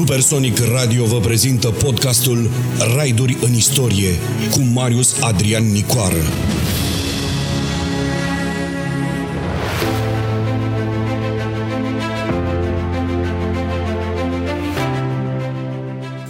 Supersonic Radio vă prezintă podcastul Raiduri în istorie cu Marius Adrian Nicoară.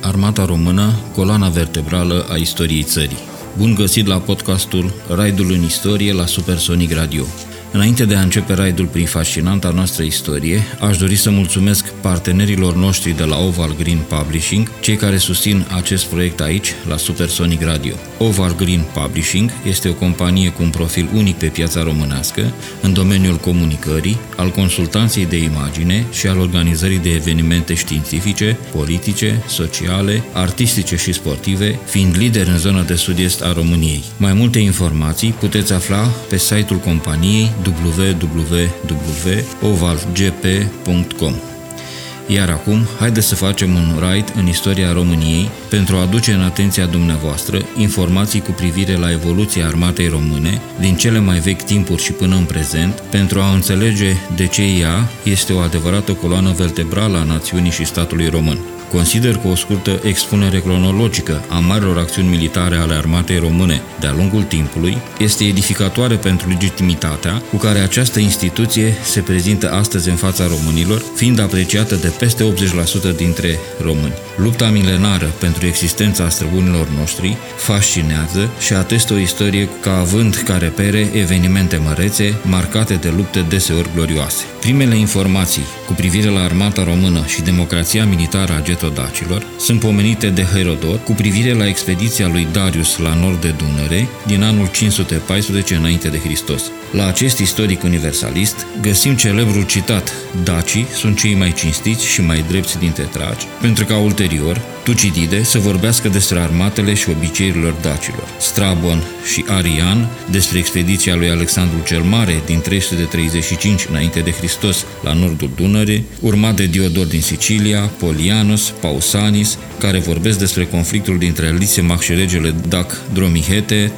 Armata română, coloana vertebrală a istoriei țării. Bun găsit la podcastul Raidul în istorie la Supersonic Radio. Înainte de a începe raidul prin fascinanta noastră istorie, aș dori să mulțumesc partenerilor noștri de la Oval Green Publishing, cei care susțin acest proiect aici, la Supersonic Radio. Oval Green Publishing este o companie cu un profil unic pe piața românească, în domeniul comunicării, al consultanței de imagine și al organizării de evenimente științifice, politice, sociale, artistice și sportive, fiind lider în zona de sud-est a României. Mai multe informații puteți afla pe site-ul companiei www.ovalgp.com. Iar acum, haideți să facem un ride în istoria României pentru a aduce în atenția dumneavoastră informații cu privire la evoluția armatei române din cele mai vechi timpuri și până în prezent, pentru a înțelege de ce ea este o adevărată coloană vertebrală a națiunii și statului român. Consider că o scurtă expunere cronologică a marilor acțiuni militare ale armatei române de-a lungul timpului este edificatoare pentru legitimitatea cu care această instituție se prezintă astăzi în fața românilor, fiind apreciată de peste 80% dintre români. Lupta milenară pentru existența străbunilor noștri fascinează și atestă o istorie ca având ca repere evenimente mărețe, marcate de lupte deseori glorioase. Primele informații cu privire la armata română și democrația militară a getodacilor sunt pomenite de Herodot cu privire la expediția lui Darius la nord de Dunăre din anul 514 înainte de Hristos. La acest istoric universalist găsim celebrul citat Dacii sunt cei mai cinstiți și mai drepți dintre tragi, pentru că ulterior Tucidide să vorbească despre armatele și obiceiurilor dacilor. Strabon și Arian despre expediția lui Alexandru cel Mare din 335 înainte de Hristos la nordul Dunăre, urmat de Diodor din Sicilia, Polianus, Pausanis, care vorbesc despre conflictul dintre Lisemac și regele Dac Dromihete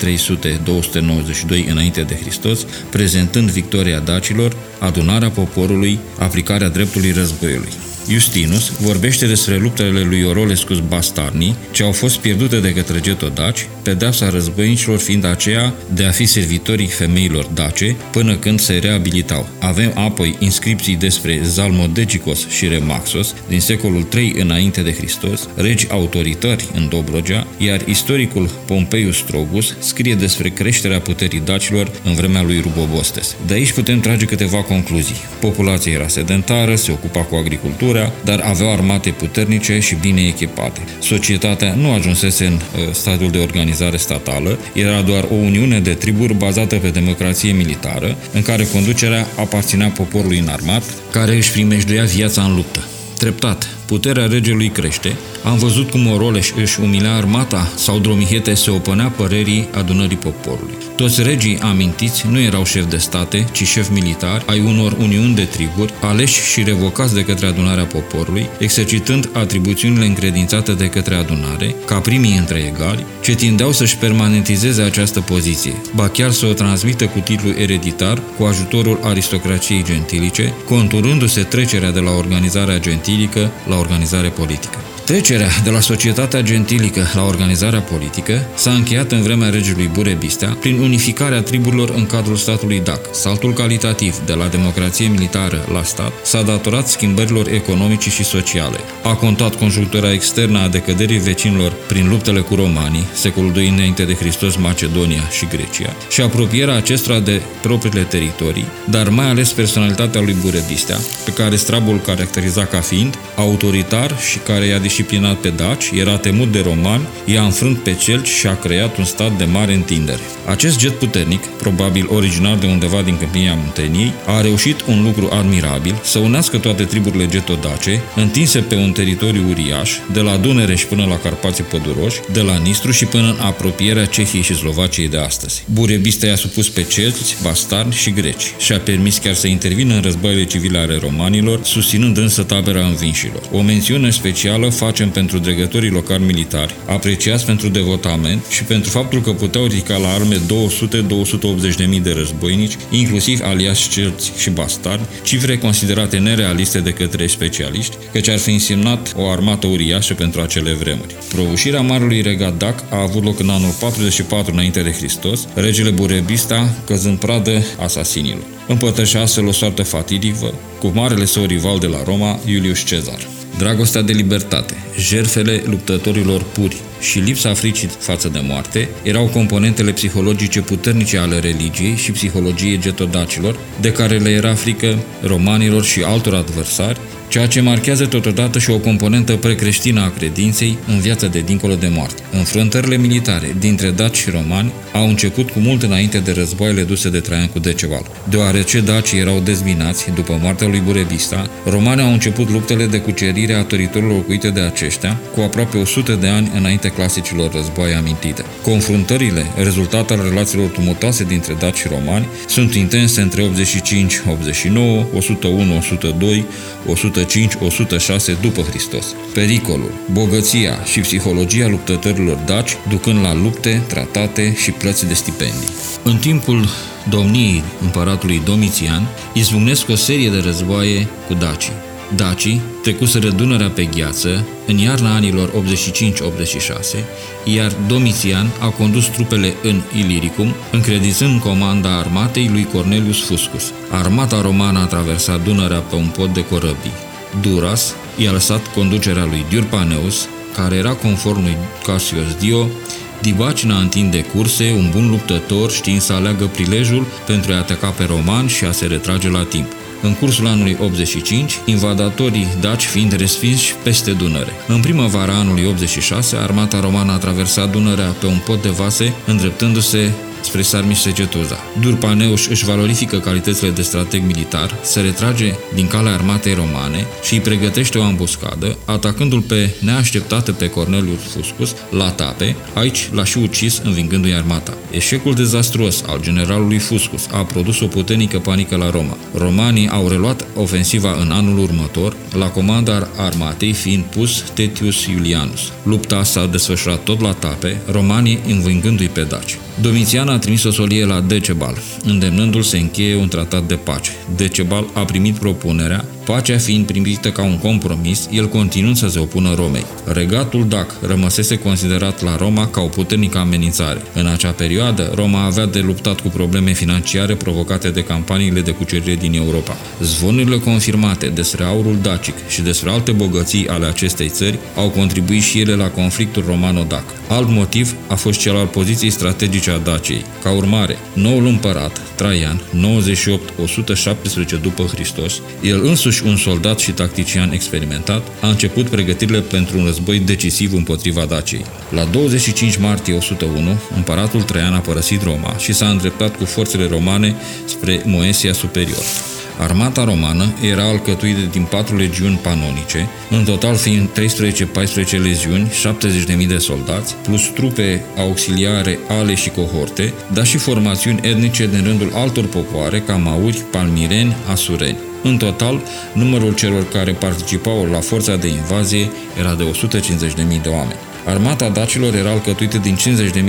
300-292 înainte de Hristos, prezentând victoria dacilor, adunarea poporului, aplicarea dreptului războiului. Justinus vorbește despre luptele lui Orolescus Bastarni, ce au fost pierdute de către getodaci, pedeapsa războinicilor fiind aceea de a fi servitorii femeilor dace până când se reabilitau. Avem apoi inscripții despre Zalmodegicos și Remaxos din secolul III înainte de Hristos, regi autoritari în Dobrogea, iar istoricul Pompeius Strogus scrie despre creșterea puterii dacilor în vremea lui Rubobostes. De aici putem trage câteva concluzii. Populația era sedentară, se ocupa cu agricultură, agricultura, dar aveau armate puternice și bine echipate. Societatea nu ajunsese în uh, stadiul de organizare statală, era doar o uniune de triburi bazată pe democrație militară, în care conducerea aparținea poporului înarmat, care își primejduia viața în luptă. Treptat, puterea regelui crește, am văzut cum Oroleș își umilea armata sau Dromihete se opunea părerii adunării poporului. Toți regii amintiți nu erau șefi de state, ci șefi militari ai unor uniuni de triburi, aleși și revocați de către adunarea poporului, exercitând atribuțiunile încredințate de către adunare, ca primii între egali, ce tindeau să-și permanentizeze această poziție, ba chiar să o transmită cu titlu ereditar cu ajutorul aristocrației gentilice, conturându-se trecerea de la organizarea gentilică la organizare politică. Trecerea de la societatea gentilică la organizarea politică s-a încheiat în vremea regelui Burebistea prin unificarea triburilor în cadrul statului Dac. Saltul calitativ de la democrație militară la stat s-a datorat schimbărilor economice și sociale. A contat conjunctura externă a decăderii vecinilor prin luptele cu romanii, secolul II înainte de Hristos, Macedonia și Grecia, și apropierea acestora de propriile teritorii, dar mai ales personalitatea lui Burebistea, pe care Strabul caracteriza ca fiind autoritar și care i-a disciplinat pe daci, era temut de romani, i-a înfrânt pe celți și a creat un stat de mare întindere. Acest get puternic, probabil originar de undeva din câmpia Munteniei, a reușit un lucru admirabil, să unească toate triburile getodace, întinse pe un teritoriu uriaș, de la Dunăreș până la Carpații Păduroși, de la Nistru și până în apropierea Cehiei și Slovaciei de astăzi. Burebista i-a supus pe celți, bastarni și greci și a permis chiar să intervină în războaiele civile ale romanilor, susținând însă tabera învinșilor. O mențiune specială facem pentru dregătorii locali militari, apreciați pentru devotament și pentru faptul că puteau ridica la arme 200-280 de mii de războinici, inclusiv aliași cerți și bastardi, cifre considerate nerealiste de către specialiști, căci ar fi însemnat o armată uriașă pentru acele vremuri. Prăbușirea Marului Regat Dac a avut loc în anul 44 înainte de Hristos, regele Burebista căzând pradă asasinilor. Împătășea astfel o soartă fatidică cu marele său rival de la Roma, Iulius Cezar. Dragostea de libertate, jerfele luptătorilor puri și lipsa fricii față de moarte erau componentele psihologice puternice ale religiei și psihologiei getodacilor, de care le era frică romanilor și altor adversari, ceea ce marchează totodată și o componentă precreștină a credinței în viața de dincolo de moarte. Înfruntările militare dintre daci și romani au început cu mult înainte de războaiele duse de Traian cu Deceval. Deoarece dacii erau dezbinați după moartea lui Burebista, romanii au început luptele de cucerire a teritoriilor locuite de aceștia cu aproape 100 de ani înainte clasicilor războaie amintite. Confruntările, rezultat al relațiilor tumultoase dintre daci și romani, sunt intense între 85-89, 101-102, 105-106 după Hristos. Pericolul, bogăția și psihologia luptătorilor daci ducând la lupte, tratate și plăți de stipendii. În timpul domniei împăratului Domitian, izbucnesc o serie de războaie cu dacii. Dacii trecuseră Dunărea pe gheață în iarna anilor 85-86, iar Domitian a condus trupele în Iliricum, încredințând comanda armatei lui Cornelius Fuscus. Armata romană a traversat Dunărea pe un pod de corăbii. Duras i-a lăsat conducerea lui Diurpaneus, care era conform lui Cassius Dio, Dibacina întinde curse, un bun luptător știind să aleagă prilejul pentru a ataca pe roman și a se retrage la timp în cursul anului 85, invadatorii daci fiind respinși peste Dunăre. În primăvara anului 86, armata romană a traversat Dunărea pe un pod de vase, îndreptându-se spre Sarmisegetuza. Durpaneuș își valorifică calitățile de strateg militar, se retrage din calea armatei romane și îi pregătește o ambuscadă, atacându-l pe neașteptată pe Cornelius Fuscus la tape, aici l-a și ucis învingându-i armata. Eșecul dezastruos al generalului Fuscus a produs o puternică panică la Roma. Romanii au reluat ofensiva în anul următor, la comanda armatei fiind pus Tetius Iulianus. Lupta s-a desfășurat tot la tape, romanii învingându-i pe daci. Domitian a trimis o solie la Decebal, îndemnându-l să încheie un tratat de pace. Decebal a primit propunerea, pacea fiind primită ca un compromis, el continuând să se opună Romei. Regatul Dac rămăsese considerat la Roma ca o puternică amenințare. În acea perioadă, Roma avea de luptat cu probleme financiare provocate de campaniile de cucerire din Europa. Zvonurile confirmate despre aurul dacic și despre alte bogății ale acestei țări au contribuit și ele la conflictul romano-dac. Alt motiv a fost cel al poziției strategice a Daciei. Ca urmare, noul împărat, Traian, 98-117 după Hristos, el însuși un soldat și tactician experimentat, a început pregătirile pentru un război decisiv împotriva Daciei. La 25 martie 101, împăratul Traian a părăsit Roma și s-a îndreptat cu forțele romane spre Moesia Superior. Armata romană era alcătuită din patru legiuni panonice, în total fiind 13-14 legiuni, 70.000 de soldați, plus trupe auxiliare, ale și cohorte, dar și formațiuni etnice din rândul altor popoare, ca mauri, palmireni, asureni. În total, numărul celor care participau la forța de invazie era de 150.000 de oameni. Armata dacilor era alcătuită din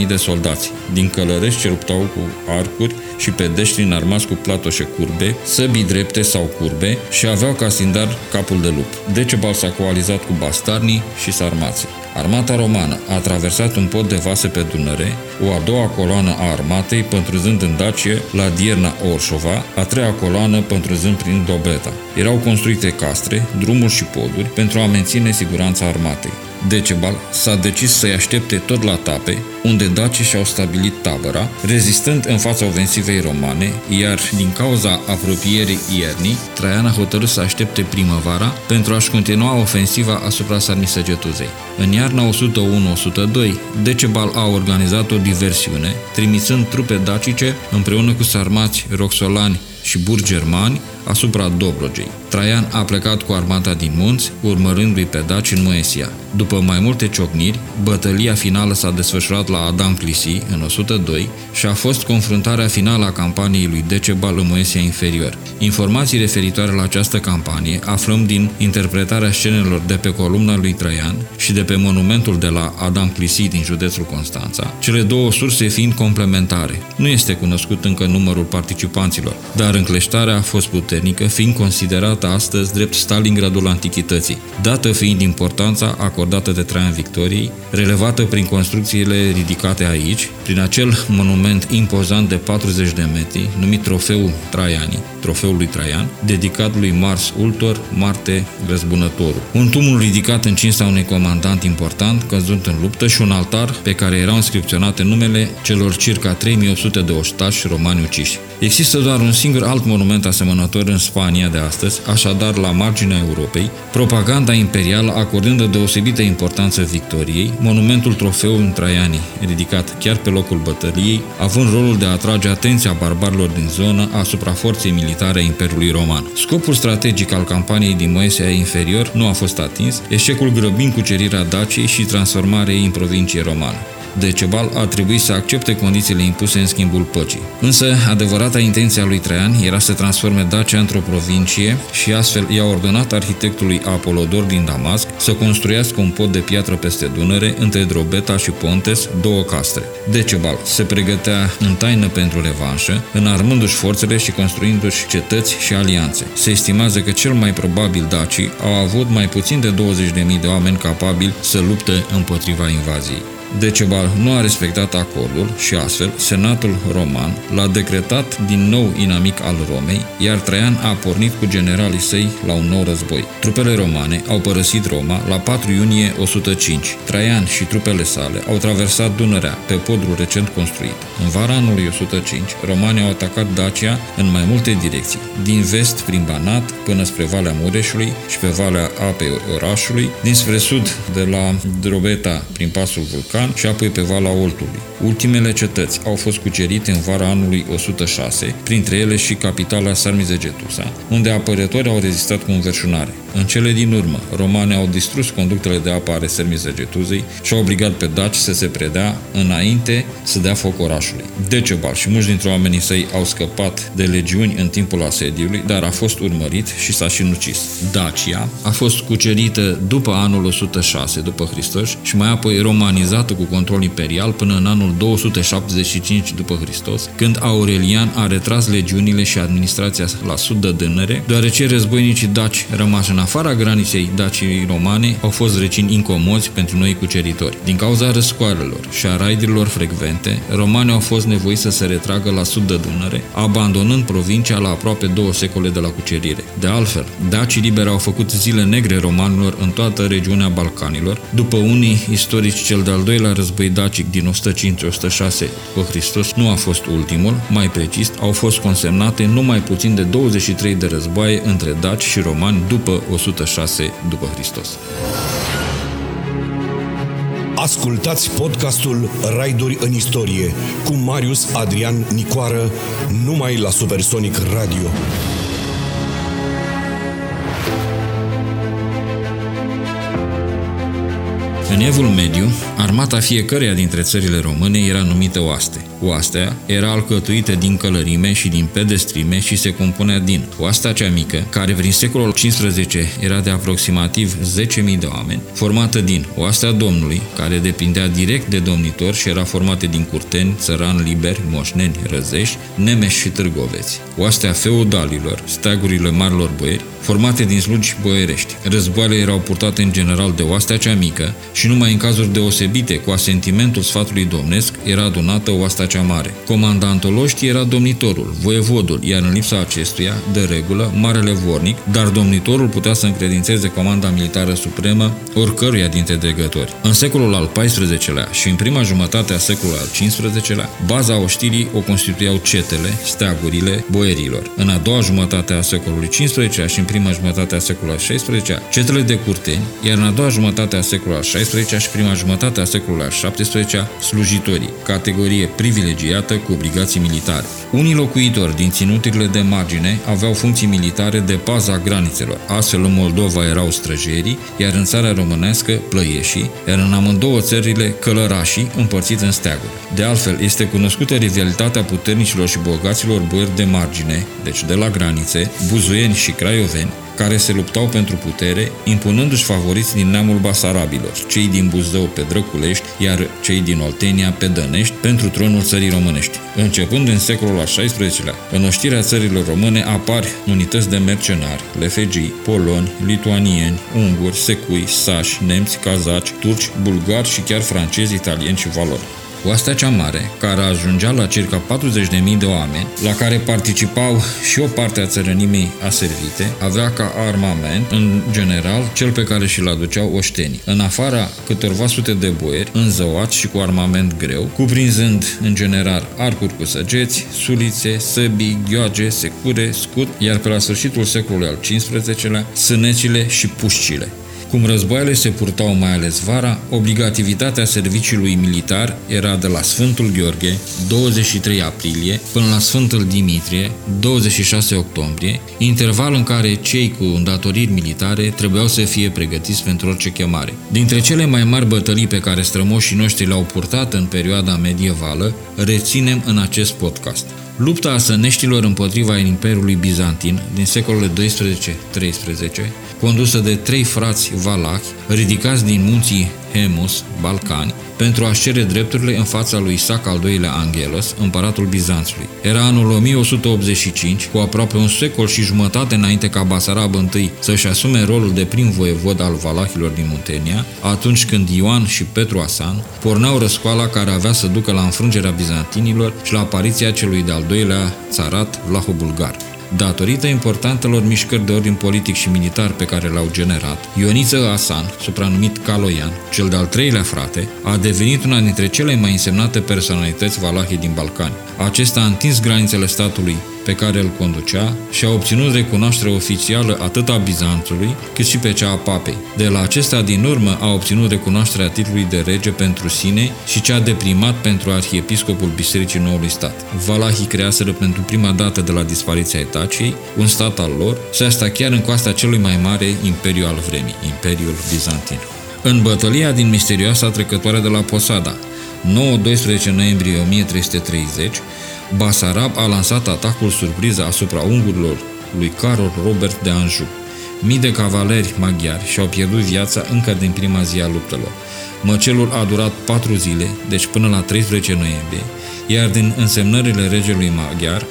50.000 de soldați, din călărești ce luptau cu arcuri și pedeștri înarmați cu platoșe curbe, săbii drepte sau curbe și aveau ca sindar capul de lup. Decebal s-a coalizat cu bastarnii și sarmații. Armata romană a traversat un pod de vase pe Dunăre, o a doua coloană a armatei pătrunzând în Dacie la Dierna Orșova, a treia coloană pătrunzând prin Dobreta. Erau construite castre, drumuri și poduri pentru a menține siguranța armatei. Decebal s-a decis să-i aștepte tot la tape, unde dacii și-au stabilit tabăra, rezistând în fața ofensivei romane, iar din cauza apropierii iernii, Traian a hotărât să aștepte primăvara pentru a-și continua ofensiva asupra Sarmisegetuzei. În iarna 101-102, Decebal a organizat o diversiune, trimițând trupe dacice împreună cu sarmați roxolani și burgermani asupra Dobrogei. Traian a plecat cu armata din munți, urmărându-i pe daci în Moesia. După mai multe ciocniri, bătălia finală s-a desfășurat la Adam Clisi în 102 și a fost confruntarea finală a campaniei lui Decebal în Moesia inferior. Informații referitoare la această campanie aflăm din interpretarea scenelor de pe columna lui Traian și de pe monumentul de la Adam Clisi din județul Constanța, cele două surse fiind complementare. Nu este cunoscut încă numărul participanților, dar încleștarea a fost puternică, fiind considerată astăzi drept Stalingradul Antichității, dată fiind importanța acordată de Traian Victoriei, relevată prin construcțiile ridicate aici, prin acel monument impozant de 40 de metri, numit Trofeul Traiani, trofeul lui Traian, dedicat lui Mars Ultor, Marte Răzbunătorul. Un tumul ridicat în cinsta unui comandant important căzut în luptă și un altar pe care erau inscripționate numele celor circa 3800 de oștași romani uciși. Există doar un singur alt monument asemănător în Spania de astăzi, așadar la marginea Europei, propaganda imperială acordând o deosebită importanță victoriei, monumentul trofeu în Traiani, ridicat chiar pe locul bătăliei, având rolul de a atrage atenția barbarilor din zonă asupra forței militare a Imperiului Roman. Scopul strategic al campaniei din Moesia inferior nu a fost atins, eșecul grăbind cucerirea Daciei și transformarea ei în provincie romană. Decebal a trebuit să accepte condițiile impuse în schimbul păcii. Însă, adevărata intenție a lui Traian era să transforme Dacia într-o provincie și astfel i-a ordonat arhitectului Apolodor din Damasc să construiască un pod de piatră peste Dunăre între Drobeta și Pontes, două castre. Decebal se pregătea în taină pentru revanșă, înarmându-și forțele și construindu-și cetăți și alianțe. Se estimează că cel mai probabil dacii au avut mai puțin de 20.000 de oameni capabili să lupte împotriva invaziei. Decebal nu a respectat acordul și astfel Senatul Roman l-a decretat din nou inamic al Romei, iar Traian a pornit cu generalii săi la un nou război. Trupele romane au părăsit Roma la 4 iunie 105. Traian și trupele sale au traversat Dunărea pe podul recent construit. În vara anului 105, romanii au atacat Dacia în mai multe direcții, din vest prin Banat până spre Valea Mureșului și pe Valea Apei orașului, dinspre sud de la Drobeta prin pasul Vulcan Iran și apoi pe Vala Oltului. Ultimele cetăți au fost cucerite în vara anului 106, printre ele și capitala Sarmizegetusa, unde apărători au rezistat cu înverșunare. În cele din urmă, romanii au distrus conductele de apă ale Sarmizegetuzei și au obligat pe daci să se predea înainte să dea foc orașului. Decebal și mulți dintre oamenii săi au scăpat de legiuni în timpul asediului, dar a fost urmărit și s-a și nucis. Dacia a fost cucerită după anul 106 după Hristos și mai apoi romanizată cu control imperial până în anul 275 după Hristos, când Aurelian a retras legiunile și administrația la sud de Dânăre, deoarece războinicii daci rămași în afara graniței dacii romane au fost recini incomozi pentru noi cuceritori. Din cauza răscoarelor și a raidurilor frecvente, romanii au fost nevoiți să se retragă la sud de Dunăre, abandonând provincia la aproape două secole de la cucerire. De altfel, dacii liberi au făcut zile negre romanilor în toată regiunea Balcanilor, după unii istorici cel de-al doilea doilea război dacic din 105-106 după Hristos nu a fost ultimul, mai precis, au fost consemnate numai puțin de 23 de războaie între daci și romani după 106 după Hristos. Ascultați podcastul Raiduri în istorie cu Marius Adrian Nicoară numai la Supersonic Radio. În evul mediu, armata fiecăreia dintre țările române era numită oaste. Oastea era alcătuită din călărime și din pedestrime și se compunea din oastea cea mică, care prin secolul XV era de aproximativ 10.000 de oameni, formată din oastea Domnului, care depindea direct de domnitor și era formată din curteni, țărani liberi, moșneni, răzești, nemeși și târgoveți. Oastea feudalilor, steagurile marilor boieri, formate din slugi boierești. Războaiele erau purtate în general de oastea cea mică și numai în cazuri deosebite, cu asentimentul sfatului domnesc, era adunată oastea cea mare. Comandantul oștii era domnitorul, voievodul, iar în lipsa acestuia, de regulă, marele vornic, dar domnitorul putea să încredințeze comanda militară supremă oricăruia dintre dregători. În secolul al XIV-lea și în prima jumătate a secolului al XV-lea, baza oștirii o constituiau cetele, steagurile, boierilor. În a doua jumătate a secolului XV și în prima jumătate a secolului al XVI-lea, cetele de curteni, iar în a doua jumătate a secolului al XVI și prima jumătate a secolului al XVII slujitorii, categorie privilegiată cu obligații militare. Unii locuitori din ținuturile de margine aveau funcții militare de paza granițelor. Astfel, în Moldova erau străjerii, iar în țara românească plăieșii, iar în amândouă țările călărașii împărțiți în steaguri. De altfel, este cunoscută rivalitatea puternicilor și bogaților boieri de margine, deci de la granițe, buzuieni și craioveni, care se luptau pentru putere, impunându-și favoriți din neamul basarabilor, cei din Buzău pe Drăculești, iar cei din Oltenia pe Dănești, pentru tronul țării românești. Începând în secolul al XVI-lea, în oștirea țărilor române apar unități de mercenari, lefegii, poloni, lituanieni, unguri, secui, sași, nemți, cazaci, turci, bulgari și chiar francezi, italieni și valori. Oastea cea mare, care ajungea la circa 40.000 de oameni, la care participau și o parte a țărănimii aservite, avea ca armament, în general, cel pe care și-l aduceau oștenii. În afara câtorva sute de boieri, înzăuați și cu armament greu, cuprinzând, în general, arcuri cu săgeți, sulițe, săbii, ghioage, secure, scut, iar pe la sfârșitul secolului al XV-lea, sânecile și pușcile. Cum războaiele se purtau mai ales vara, obligativitatea serviciului militar era de la Sfântul Gheorghe, 23 aprilie, până la Sfântul Dimitrie, 26 octombrie, interval în care cei cu îndatoriri militare trebuiau să fie pregătiți pentru orice chemare. Dintre cele mai mari bătălii pe care strămoșii noștri le-au purtat în perioada medievală, reținem în acest podcast. Lupta a săneștilor împotriva Imperiului Bizantin din secolele 12-13, condusă de trei frați valahi, ridicați din munții Hemus, Balcani, pentru a-și cere drepturile în fața lui Isaac al II-lea Angelos, împăratul Bizanțului. Era anul 1185, cu aproape un secol și jumătate înainte ca Basarab I să-și asume rolul de prim voievod al valahilor din Muntenia, atunci când Ioan și Petru Asan porneau răscoala care avea să ducă la înfrângerea bizantinilor și la apariția celui de-al doilea țarat Vlaho-Bulgar. Datorită importantelor mișcări de ordin politic și militar pe care le-au generat, Ioniță Asan, supranumit Caloian, cel de-al treilea frate, a devenit una dintre cele mai însemnate personalități valahe din Balcani. Acesta a întins granițele statului pe care îl conducea și a obținut recunoaștere oficială atât a Bizanțului cât și pe cea a papei. De la acesta din urmă a obținut recunoașterea titlului de rege pentru sine și cea de primat pentru arhiepiscopul Bisericii Noului Stat. Valahii creaseră pentru prima dată de la dispariția Etaciei un stat al lor și asta chiar în coasta celui mai mare imperiu al vremii, Imperiul Bizantin. În bătălia din misterioasa trecătoare de la Posada, 9-12 noiembrie 1330, Basarab a lansat atacul surpriză asupra ungurilor lui Carol Robert de Anjou. Mii de cavaleri maghiari și-au pierdut viața încă din prima zi a luptelor. Măcelul a durat patru zile, deci până la 13 noiembrie, iar din însemnările regelui maghiar,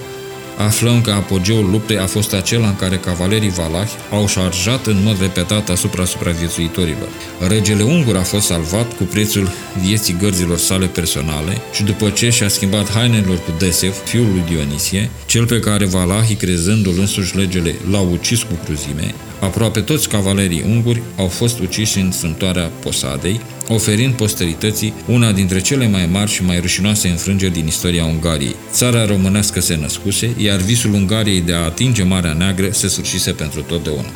aflăm că apogeul luptei a fost acela în care cavalerii valahi au șarjat în mod repetat asupra supraviețuitorilor. Regele ungur a fost salvat cu prețul vieții gărzilor sale personale și după ce și-a schimbat hainelor cu Desef, fiul lui Dionisie, cel pe care valahii, crezându-l însuși legele, l-au ucis cu cruzime, aproape toți cavalerii unguri au fost uciși în sântoarea Posadei, oferind posterității una dintre cele mai mari și mai rușinoase înfrângeri din istoria Ungariei. Țara românească se născuse, iar visul Ungariei de a atinge Marea Neagră se sfârșise pentru totdeauna.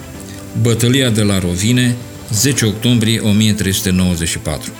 Bătălia de la Rovine, 10 octombrie 1394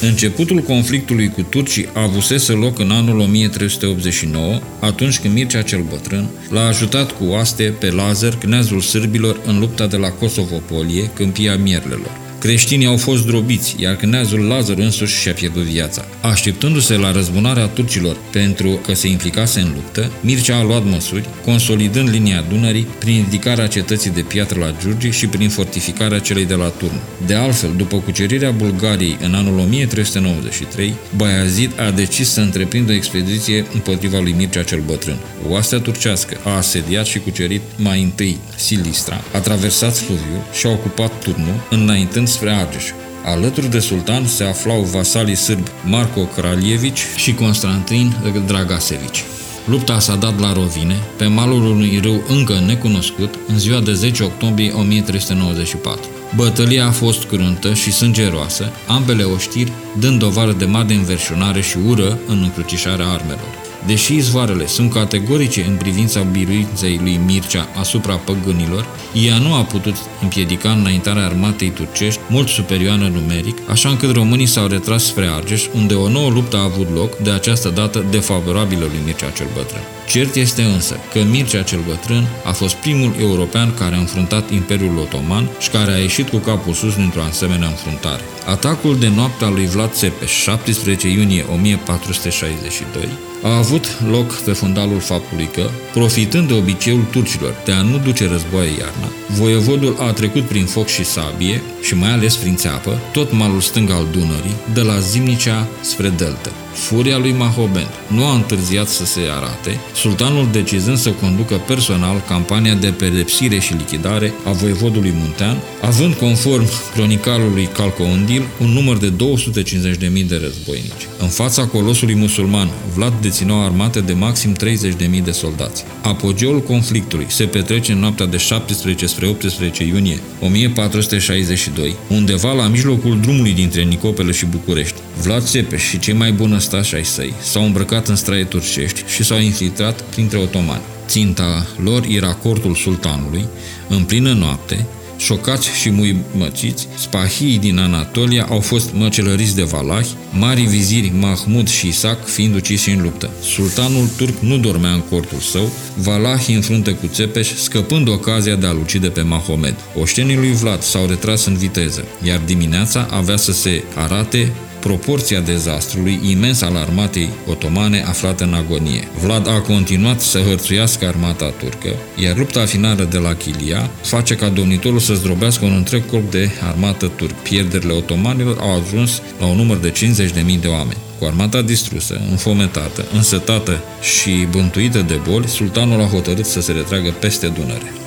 Începutul conflictului cu turcii avusese loc în anul 1389, atunci când Mircea cel Bătrân l-a ajutat cu oaste pe Lazar, cneazul sârbilor, în lupta de la Kosovopolie, câmpia Mierlelor. Creștinii au fost drobiți, iar cneazul Lazar însuși și-a pierdut viața. Așteptându-se la răzbunarea turcilor pentru că se implicase în luptă, Mircea a luat măsuri, consolidând linia Dunării prin ridicarea cetății de piatră la Giurgi și prin fortificarea celei de la Turn. De altfel, după cucerirea Bulgariei în anul 1393, Bayazid a decis să întreprindă o expediție împotriva lui Mircea cel Bătrân. Oastea turcească a asediat și cucerit mai întâi Silistra, a traversat Fluviul și a ocupat Turnul, înaintând spre Argeș. Alături de sultan se aflau vasalii sârbi Marco Kraljevici și Constantin Dragasevici. Lupta s-a dat la Rovine, pe malul unui râu încă necunoscut, în ziua de 10 octombrie 1394. Bătălia a fost crântă și sângeroasă, ambele oștiri dând dovadă de mare înverșunare și ură în încrucișarea armelor. Deși izvoarele sunt categorice în privința biruinței lui Mircea asupra păgânilor, ea nu a putut împiedica înaintarea armatei turcești mult superioară numeric, așa încât românii s-au retras spre Argeș, unde o nouă luptă a avut loc, de această dată defavorabilă lui Mircea cel Bătrân. Cert este însă că Mircea cel Bătrân a fost primul european care a înfruntat Imperiul Otoman și care a ieșit cu capul sus dintr-o asemenea înfruntare. Atacul de noapte al lui Vlad Țepeș, 17 iunie 1462, a avut loc pe fundalul faptului că, profitând de obiceiul turcilor de a nu duce războaie iarna, voievodul a trecut prin foc și sabie și mai ales prin țeapă tot malul stâng al Dunării, de la Zimnicea spre Delta. Furia lui Mahomet nu a întârziat să se arate, sultanul decizând să conducă personal campania de pedepsire și lichidare a voievodului Muntean, având conform cronicarului Calcoundil un număr de 250.000 de războinici. În fața colosului musulman, Vlad deținea o armată de maxim 30.000 de soldați. Apogeul conflictului se petrece în noaptea de 17 spre 18 iunie 1462, undeva la mijlocul drumului dintre Nicopele și București. Vlad Țepeș și cei mai bunăstași ai săi s-au îmbrăcat în straie turcești și s-au infiltrat printre otomani. Ținta lor era cortul sultanului, în plină noapte, Șocați și muimăciți, spahii din Anatolia au fost măcelăriți de valahi, mari viziri Mahmud și Isaac fiind ucisi în luptă. Sultanul turc nu dormea în cortul său, valahii în frunte cu Țepeș, scăpând ocazia de a-l ucide pe Mahomed. Oștenii lui Vlad s-au retras în viteză, iar dimineața avea să se arate proporția dezastrului imens al armatei otomane aflată în agonie. Vlad a continuat să hărțuiască armata turcă, iar lupta finală de la Chilia face ca domnitorul să zdrobească un întreg corp de armată turc. Pierderile otomanilor au ajuns la un număr de 50.000 de oameni. Cu armata distrusă, înfometată, însătată și bântuită de boli, sultanul a hotărât să se retragă peste Dunăre.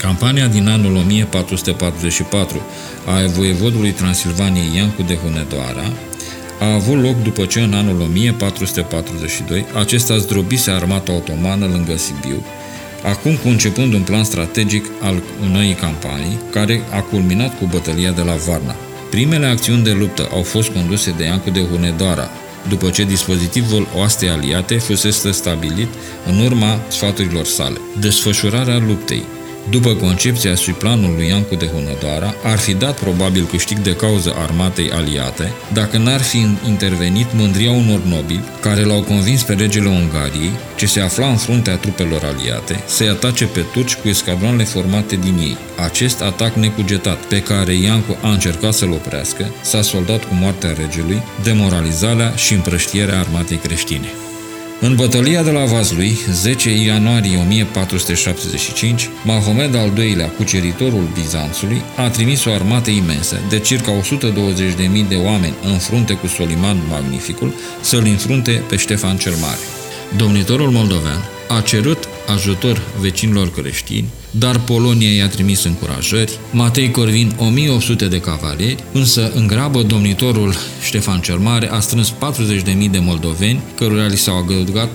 Campania din anul 1444 a voievodului Transilvaniei Iancu de Hunedoara a avut loc după ce în anul 1442 acesta zdrobise armata otomană lângă Sibiu, acum concepând un plan strategic al unei campanii, care a culminat cu bătălia de la Varna. Primele acțiuni de luptă au fost conduse de Iancu de Hunedoara, după ce dispozitivul oastei aliate fusese stabilit în urma sfaturilor sale. Desfășurarea luptei după concepția și planul lui Iancu de Hunedoara, ar fi dat probabil câștig de cauză armatei aliate dacă n-ar fi intervenit mândria unor nobili care l-au convins pe regele Ungariei, ce se afla în fruntea trupelor aliate, să-i atace pe turci cu escadroanele formate din ei. Acest atac necugetat, pe care Iancu a încercat să-l oprească, s-a soldat cu moartea regelui, demoralizarea și împrăștierea armatei creștine. În bătălia de la Vaslui, 10 ianuarie 1475, Mahomed al II-lea, cuceritorul Bizanțului, a trimis o armată imensă, de circa 120.000 de oameni în frunte cu Soliman Magnificul, să-l înfrunte pe Ștefan cel Mare. Domnitorul moldovean a cerut ajutor vecinilor creștini, dar Polonia i-a trimis încurajări, Matei Corvin 1800 de cavalieri, însă în grabă domnitorul Ștefan cel Mare a strâns 40.000 de moldoveni, cărora li s-au adăugat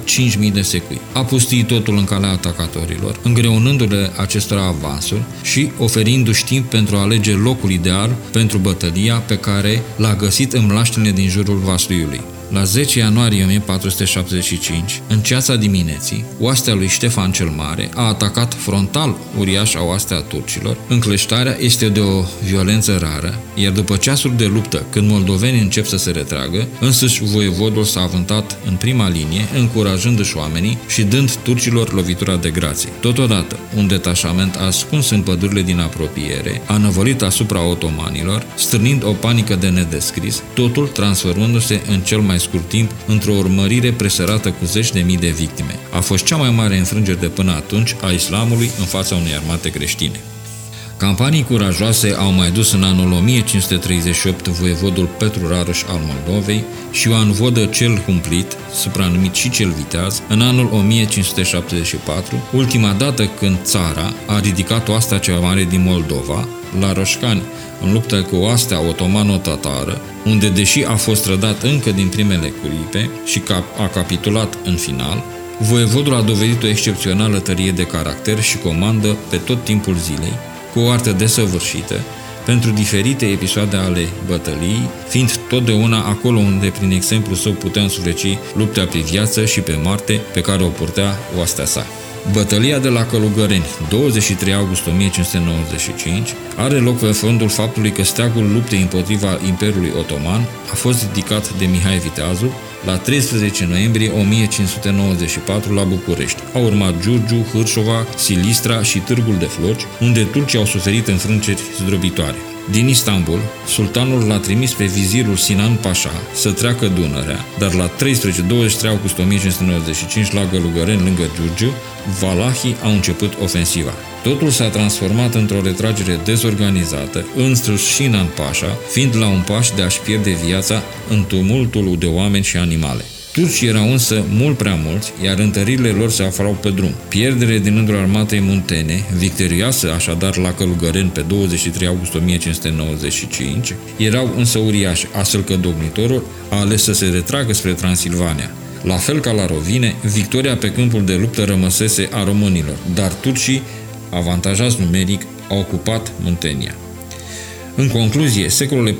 5.000 de secui. A pustit totul în calea atacatorilor, îngreunându-le acestora avansul și oferindu-și timp pentru a alege locul ideal pentru bătălia pe care l-a găsit în mlaștine din jurul Vasluiului. La 10 ianuarie 1475, în ceața dimineții, oastea lui Ștefan cel Mare a atacat frontal uriașa oastea turcilor. Încleștarea este de o violență rară, iar după ceasuri de luptă, când moldovenii încep să se retragă, însăși voievodul s-a avântat în prima linie, încurajându-și oamenii și dând turcilor lovitura de grație. Totodată, un detașament ascuns în pădurile din apropiere a năvălit asupra otomanilor, strânind o panică de nedescris, totul transformându-se în cel mai scurt timp într-o urmărire presărată cu zeci de mii de victime. A fost cea mai mare înfrângere de până atunci a islamului în fața unei armate creștine. Campanii curajoase au mai dus în anul 1538 voievodul Petru Raruș al Moldovei și Ioan Vodă cel Humplit, supranumit și cel Viteaz, în anul 1574, ultima dată când țara a ridicat oastea cea mare din Moldova, la Roșcani, în luptă cu oastea otomano-tatară, unde, deși a fost trădat încă din primele clipe și a capitulat în final, voievodul a dovedit o excepțională tărie de caracter și comandă pe tot timpul zilei, cu o artă desăvârșită, pentru diferite episoade ale bătăliei, fiind totdeauna acolo unde prin exemplu său putea însufleci lupta pe viață și pe moarte pe care o purtea oastea sa. Bătălia de la Călugăreni, 23 august 1595, are loc pe fondul faptului că steagul luptei împotriva Imperiului Otoman a fost ridicat de Mihai Viteazul la 13 noiembrie 1594 la București. Au urmat Giurgiu, Hârșova, Silistra și Târgul de Floci, unde turcii au suferit înfrângeri zdrobitoare. Din Istanbul, sultanul l-a trimis pe vizirul Sinan Pașa să treacă Dunărea, dar la 13-23 august 1595 la Gălugăreni, lângă Giurgiu, valahii au început ofensiva. Totul s-a transformat într-o retragere dezorganizată, însuși Sinan Pașa, fiind la un paș de a-și pierde viața în tumultul de oameni și animale. Turcii erau însă mult prea mulți, iar întăririle lor se aflau pe drum. Pierdere din rândul armatei muntene, victorioasă așadar la Călugăreni pe 23 august 1595, erau însă uriașe, astfel că domnitorul a ales să se retragă spre Transilvania. La fel ca la Rovine, victoria pe câmpul de luptă rămăsese a românilor, dar turcii, avantajați numeric, au ocupat Muntenia. În concluzie, secolele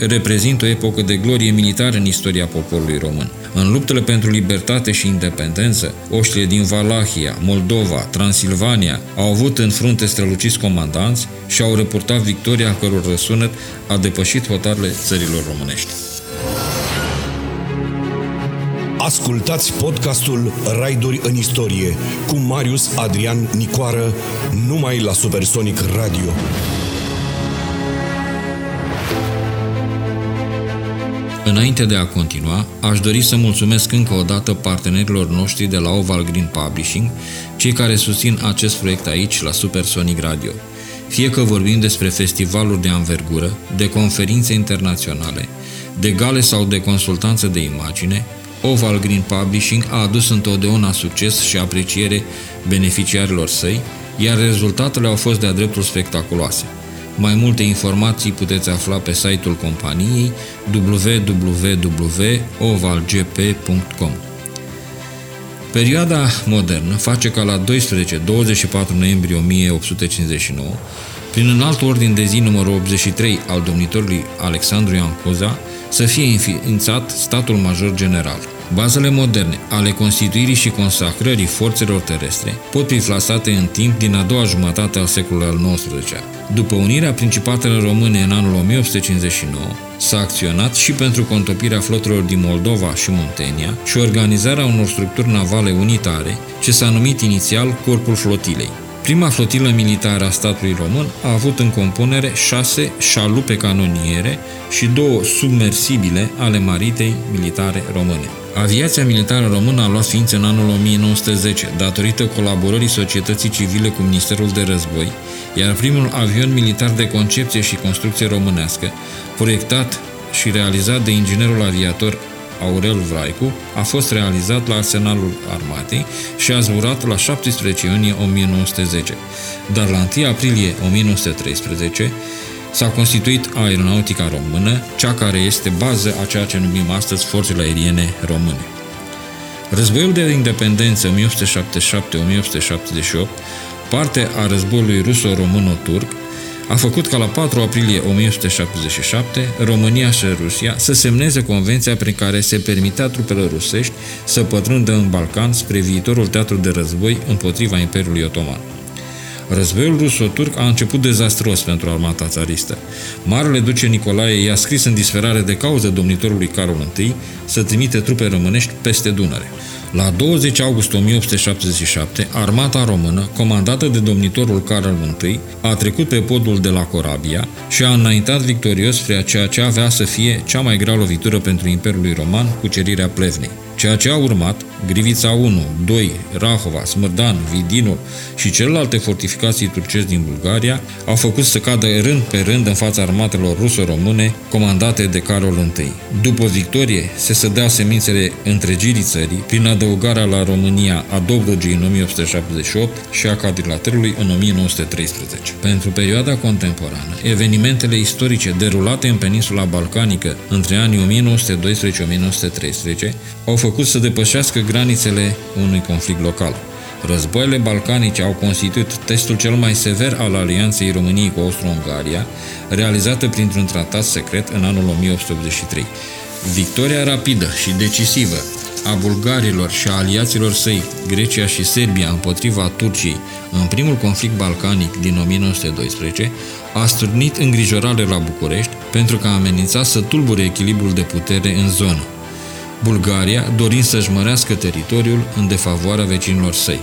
14-16 reprezintă o epocă de glorie militară în istoria poporului român. În luptele pentru libertate și independență, oștile din Valahia, Moldova, Transilvania au avut în frunte străluciți comandanți și au reportat victoria căror răsunet a depășit hotarele țărilor românești. Ascultați podcastul Raiduri în istorie cu Marius Adrian Nicoară numai la Supersonic Radio. Înainte de a continua, aș dori să mulțumesc încă o dată partenerilor noștri de la Oval Green Publishing, cei care susțin acest proiect aici la Supersonic Radio. Fie că vorbim despre festivaluri de anvergură, de conferințe internaționale, de gale sau de consultanță de imagine, Oval Green Publishing a adus întotdeauna succes și apreciere beneficiarilor săi, iar rezultatele au fost de-a dreptul spectaculoase. Mai multe informații puteți afla pe site-ul companiei www.ovalgp.com. Perioada modernă face ca la 12-24 noiembrie 1859, prin înalt ordin de zi numărul 83 al domnitorului Alexandru Ioan Cuza, să fie înființat statul major general – Bazele moderne ale constituirii și consacrării forțelor terestre pot fi plasate în timp din a doua jumătate a secolului al XIX-lea. După unirea Principatelor Române în anul 1859, s-a acționat și pentru contopirea flotelor din Moldova și Muntenia și organizarea unor structuri navale unitare, ce s-a numit inițial Corpul Flotilei. Prima flotilă militară a statului român a avut în compunere șase șalupe canoniere și două submersibile ale maritei militare române. Aviația militară română a luat ființă în anul 1910, datorită colaborării societății civile cu Ministerul de Război, iar primul avion militar de concepție și construcție românească, proiectat și realizat de inginerul aviator Aurel Vraicu, a fost realizat la arsenalul armatei și a zburat la 17 iunie 1910, dar la 1 aprilie 1913 s-a constituit aeronautica română, cea care este bază a ceea ce numim astăzi forțele aeriene române. Războiul de independență 1877-1878, parte a războiului ruso-româno-turc, a făcut ca la 4 aprilie 1177 România și Rusia să semneze convenția prin care se permitea trupelor rusești să pătrundă în Balcan spre viitorul teatru de război împotriva Imperiului Otoman. Războiul ruso-turc a început dezastros pentru armata țaristă. Marele duce Nicolae i-a scris în disperare de cauză domnitorului Carol I să trimite trupe românești peste Dunăre. La 20 august 1877, armata română, comandată de domnitorul Carol I, a trecut pe podul de la Corabia și a înaintat victorios spre ceea ce avea să fie cea mai grea lovitură pentru Imperiul Roman, cucerirea Plevnei. Ceea ce a urmat, Grivița 1, 2, Rahova, Smârdan, Vidinul și celelalte fortificații turcești din Bulgaria au făcut să cadă rând pe rând în fața armatelor ruso-române comandate de Carol I. După victorie, se sădea semințele întregirii țării prin adăugarea la România a Dobrogei în 1878 și a Cadilaterului în 1913. Pentru perioada contemporană, evenimentele istorice derulate în peninsula balcanică între anii 1912-1913 au făcut să depășească granițele unui conflict local. Războaiele balcanice au constituit testul cel mai sever al alianței României cu Austro-Ungaria, realizată printr-un tratat secret în anul 1883. Victoria rapidă și decisivă a bulgarilor și a aliaților săi, Grecia și Serbia, împotriva Turciei, în primul conflict balcanic din 1912, a stârnit îngrijorare la București pentru că a amenințat să tulbure echilibrul de putere în zonă. Bulgaria dorind să-și mărească teritoriul în defavoarea vecinilor săi.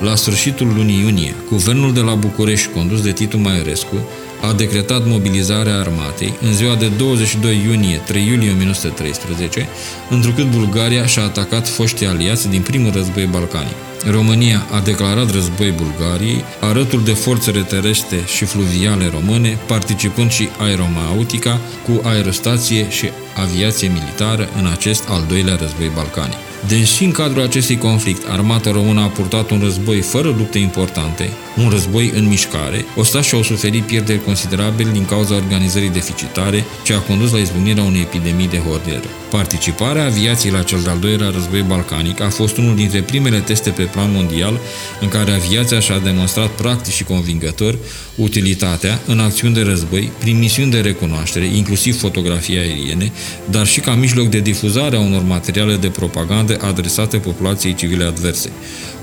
La sfârșitul lunii iunie, guvernul de la București, condus de Titu Maiorescu, a decretat mobilizarea armatei în ziua de 22 iunie 3 iulie 1913, întrucât Bulgaria și-a atacat foștii aliați din primul război balcanic. România a declarat război Bulgariei, arătul de forțele terestre și fluviale române, participând și aeromautica cu aerostație și aviație militară în acest al doilea război balcanic. Deși în cadrul acestui conflict armata română a purtat un război fără lupte importante, un război în mișcare, ostașii au suferit pierderi considerabile din cauza organizării deficitare, ce a condus la izbucnirea unei epidemii de horderă. Participarea aviației la cel de-al doilea război balcanic a fost unul dintre primele teste pe plan mondial în care aviația și-a demonstrat practic și convingător utilitatea în acțiuni de război, prin misiuni de recunoaștere, inclusiv fotografii aeriene, dar și ca mijloc de difuzare a unor materiale de propagandă adresate populației civile adverse.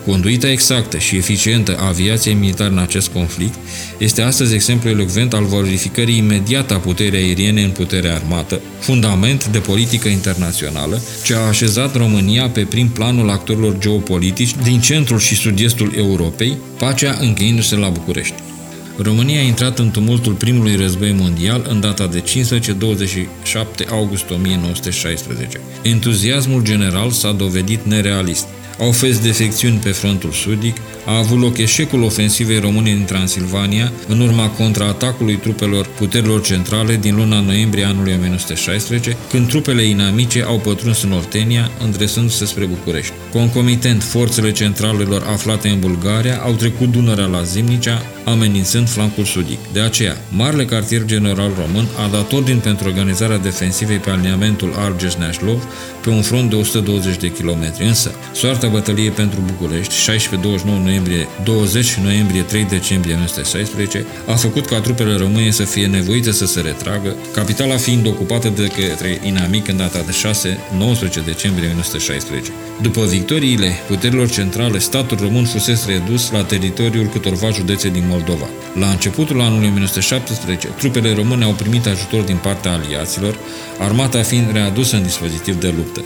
Conduita exactă și eficientă a aviației militare în acest conflict este astăzi exemplu elocvent al valorificării imediate a puterii aeriene în puterea armată, fundament de politică internațională, ce a așezat România pe prim planul actorilor geopolitici din centrul și sud-estul Europei, pacea încheindu-se la București. România a intrat în tumultul primului război mondial în data de 15-27 august 1916. Entuziasmul general s-a dovedit nerealist. Au fost defecțiuni pe frontul sudic, a avut loc eșecul ofensivei române din Transilvania în urma contraatacului trupelor puterilor centrale din luna noiembrie anului 1916, când trupele inamice au pătruns în Oltenia, îndresându-se spre București. Concomitent, forțele centralelor aflate în Bulgaria au trecut Dunărea la Zimnicea, amenințând flancul sudic. De aceea, Marele Cartier General Român a dat ordin pentru organizarea defensivei pe alineamentul Argeș-Neașlov pe un front de 120 de kilometri. Însă, soarta bătăliei pentru București, 16-29 noiembrie, 20 noiembrie, 3 decembrie 1916, a făcut ca trupele române să fie nevoite să se retragă, capitala fiind ocupată de către inamic în data de 6-19 decembrie 1916. După victoriile puterilor centrale, statul român fusese redus la teritoriul câtorva județe din Moldova. La începutul anului 1917, trupele române au primit ajutor din partea aliaților, armata fiind readusă în dispozitiv de luptă.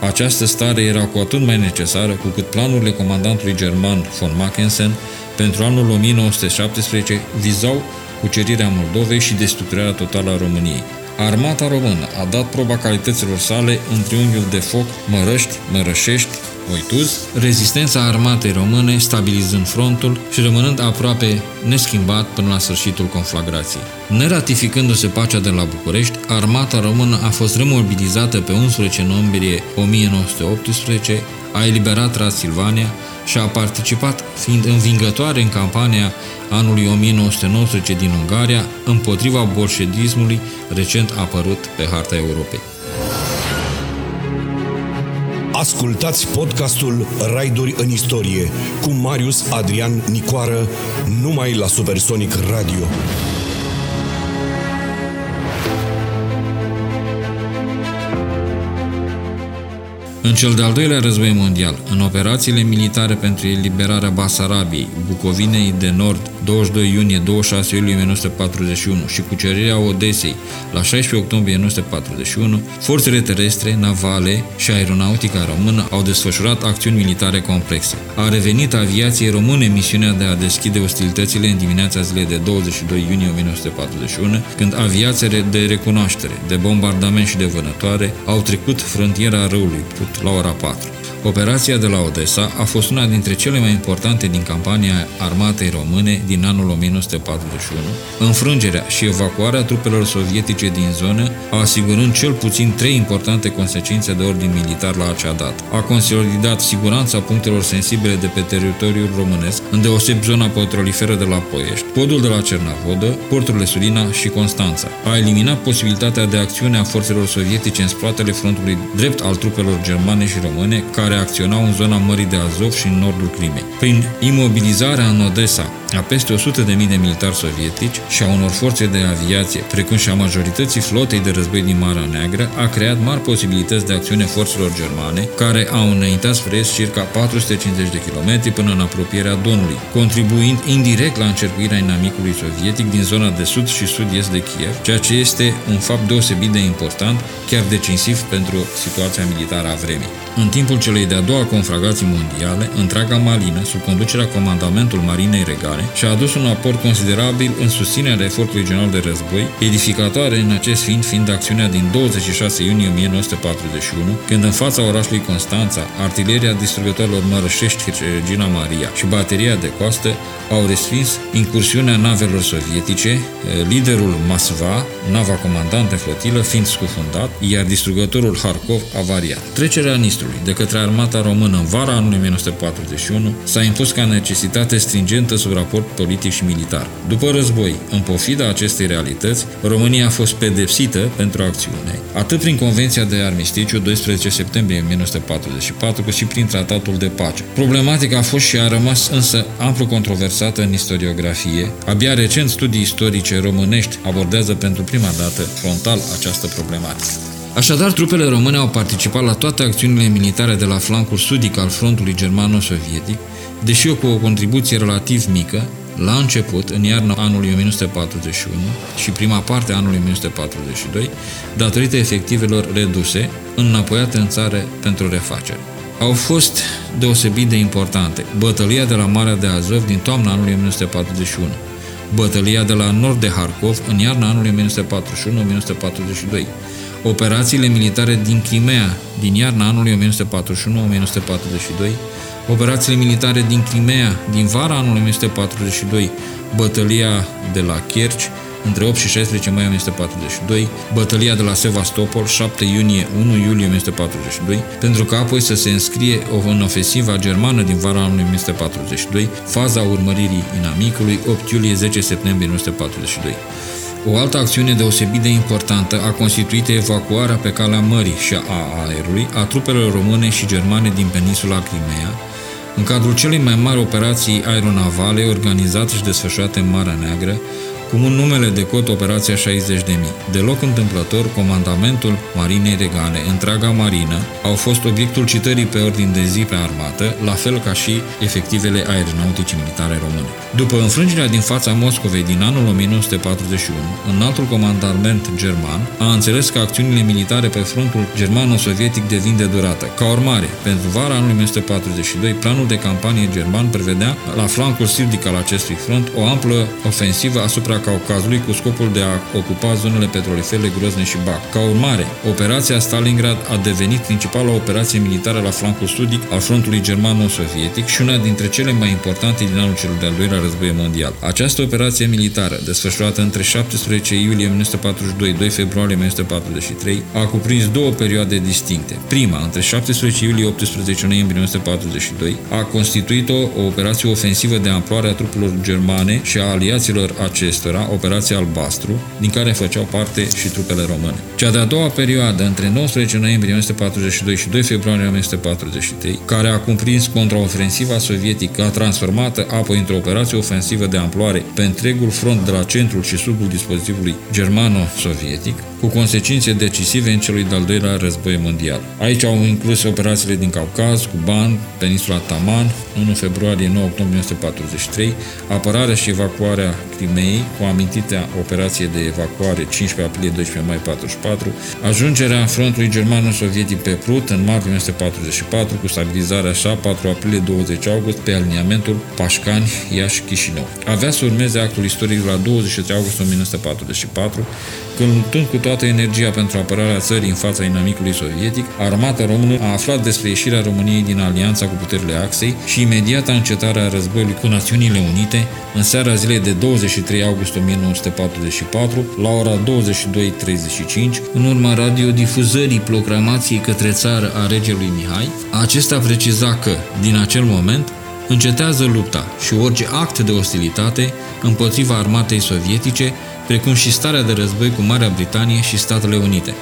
Această stare era cu atât mai necesară cu cât planurile comandantului german von Mackensen pentru anul 1917 vizau cucerirea Moldovei și destructurarea totală a României. Armata română a dat proba calităților sale în triunghiul de foc Mărăști, Mărășești, Oituz, rezistența armatei române stabilizând frontul și rămânând aproape neschimbat până la sfârșitul conflagrației. Neratificându-se pacea de la București, armata română a fost remobilizată pe 11 noiembrie 1918, a eliberat Transilvania și a participat, fiind învingătoare în campania anului 1919 din Ungaria împotriva bolședismului recent apărut pe harta Europei. Ascultați podcastul Raiduri în istorie cu Marius Adrian Nicoară numai la Supersonic Radio. În cel de-al doilea război mondial, în operațiile militare pentru eliberarea Basarabiei, Bucovinei de Nord 22 iunie 26 iulie 1941 și cucerirea Odesei la 16 octombrie 1941, forțele terestre, navale și aeronautica română au desfășurat acțiuni militare complexe. A revenit aviației române misiunea de a deschide ostilitățile în dimineața zilei de 22 iunie 1941, când aviațiile de recunoaștere, de bombardament și de vânătoare au trecut frontiera râului Put la ora 4. Operația de la Odessa a fost una dintre cele mai importante din campania armatei române din anul 1941, înfrângerea și evacuarea trupelor sovietice din zonă, asigurând cel puțin trei importante consecințe de ordin militar la acea dată. A consolidat siguranța punctelor sensibile de pe teritoriul românesc, îndeoseb zona petroliferă de la Poiești, podul de la Cernavodă, porturile Sulina și Constanța. A eliminat posibilitatea de acțiune a forțelor sovietice în spatele frontului drept al trupelor germane și române, care care acționau în zona Mării de Azov și în nordul Crimei. Prin imobilizarea în Odessa a peste 100.000 de militari sovietici și a unor forțe de aviație, precum și a majorității flotei de război din Marea Neagră, a creat mari posibilități de acțiune forțelor germane, care au înaintat spre est circa 450 de kilometri până în apropierea Donului, contribuind indirect la încercuirea inamicului sovietic din zona de sud și sud-est de Kiev, ceea ce este un fapt deosebit de important, chiar decisiv pentru situația militară a vremii. În timpul celei de-a doua confragații mondiale, întreaga marină, sub conducerea comandamentul Marinei Regale, și-a adus un aport considerabil în susținerea efortului general de război, edificatoare în acest fiind fiind acțiunea din 26 iunie 1941, când în fața orașului Constanța, artileria distrugătorilor mărășești Regina Maria și bateria de coastă au respins incursiunea navelor sovietice, liderul Masva, nava comandantă flotilă, fiind scufundat, iar distrugătorul Harkov avariat. Trecerea Nistrului de către armata română în vara anului 1941 s-a impus ca necesitate stringentă sub raport politic și militar. După război, în pofida acestei realități, România a fost pedepsită pentru acțiune, atât prin Convenția de Armisticiu 12 septembrie 1944, cât și prin Tratatul de Pace. Problematica a fost și a rămas însă amplu controversată în istoriografie. Abia recent studii istorice românești abordează pentru prima dată frontal această problematică. Așadar, trupele române au participat la toate acțiunile militare de la flancul sudic al frontului germano-sovietic, deși cu o contribuție relativ mică, la început, în iarna anului 1941 și prima parte a anului 1942, datorită efectivelor reduse, înapoiate în țară pentru refacere. Au fost deosebit de importante. Bătălia de la Marea de Azov din toamna anului 1941, bătălia de la nord de Harkov în iarna anului 1941-1942, operațiile militare din Crimea din iarna anului 1941-1942, operațiile militare din Crimea din vara anului 1942, bătălia de la Kerch între 8 și 16 mai 1942, bătălia de la Sevastopol, 7 iunie 1 iulie 1942, pentru că apoi să se înscrie în ofensiva germană din vara anului 1942, faza urmăririi inamicului 8 iulie 10 septembrie 1942. O altă acțiune deosebit de importantă a constituit evacuarea pe calea mării și a aerului a trupelor române și germane din peninsula Crimea, în cadrul celei mai mari operații aeronavale organizate și desfășurate în Marea Neagră, cum în numele de cot Operația 60.000. Deloc întâmplător, comandamentul Marinei Regale, întreaga marină, au fost obiectul citării pe ordin de zi pe armată, la fel ca și efectivele aeronautice militare române. După înfrângerea din fața Moscovei din anul 1941, înaltul comandament german a înțeles că acțiunile militare pe frontul germano-sovietic devin de durată. Ca urmare, pentru vara anului 1942, planul de campanie german prevedea, la flancul sudic al acestui front, o amplă ofensivă asupra Caucazului cu scopul de a ocupa zonele petrolifere Grozne și Bac. Ca urmare, operația Stalingrad a devenit principala operație militară la flancul sudic al frontului germano-sovietic și una dintre cele mai importante din anul cel de-al doilea război mondial. Această operație militară, desfășurată între 17 iulie 1942-2 februarie 1943, a cuprins două perioade distincte. Prima, între 17 iulie 18 noiembrie 1942, a constituit o, o operație ofensivă de amploare a trupelor germane și a aliaților acestora era Operația Albastru, din care făceau parte și trupele române. Cea de-a doua perioadă, între 19 noiembrie 1942 și 2 februarie 1943, care a cuprins contraofensiva sovietică, transformată apoi într-o operație ofensivă de amploare pe întregul front de la centrul și sudul dispozitivului germano-sovietic, cu consecințe decisive în celui de-al doilea război mondial. Aici au inclus operațiile din Caucaz, Cuban, peninsula Taman, 1 februarie 9 octombrie 1943, apărarea și evacuarea Crimeei, cu amintitea operație de evacuare 15 aprilie 12 mai 44, ajungerea frontului germano-sovietic pe Prut în martie 1944 cu stabilizarea așa 4 aprilie 20 august pe aliniamentul Pașcani, Iași, Chișinău. Avea să urmeze actul istoric la 23 august 1944, când luptând cu toată energia pentru apărarea țării în fața inamicului sovietic, armata română a aflat despre ieșirea României din alianța cu puterile Axei și imediata încetarea războiului cu Națiunile Unite, în seara zilei de 23 august 1944, la ora 22.35, în urma radiodifuzării proclamației către țară a regelui Mihai, acesta preciza că, din acel moment, încetează lupta și orice act de ostilitate împotriva armatei sovietice, precum și starea de război cu Marea Britanie și Statele Unite.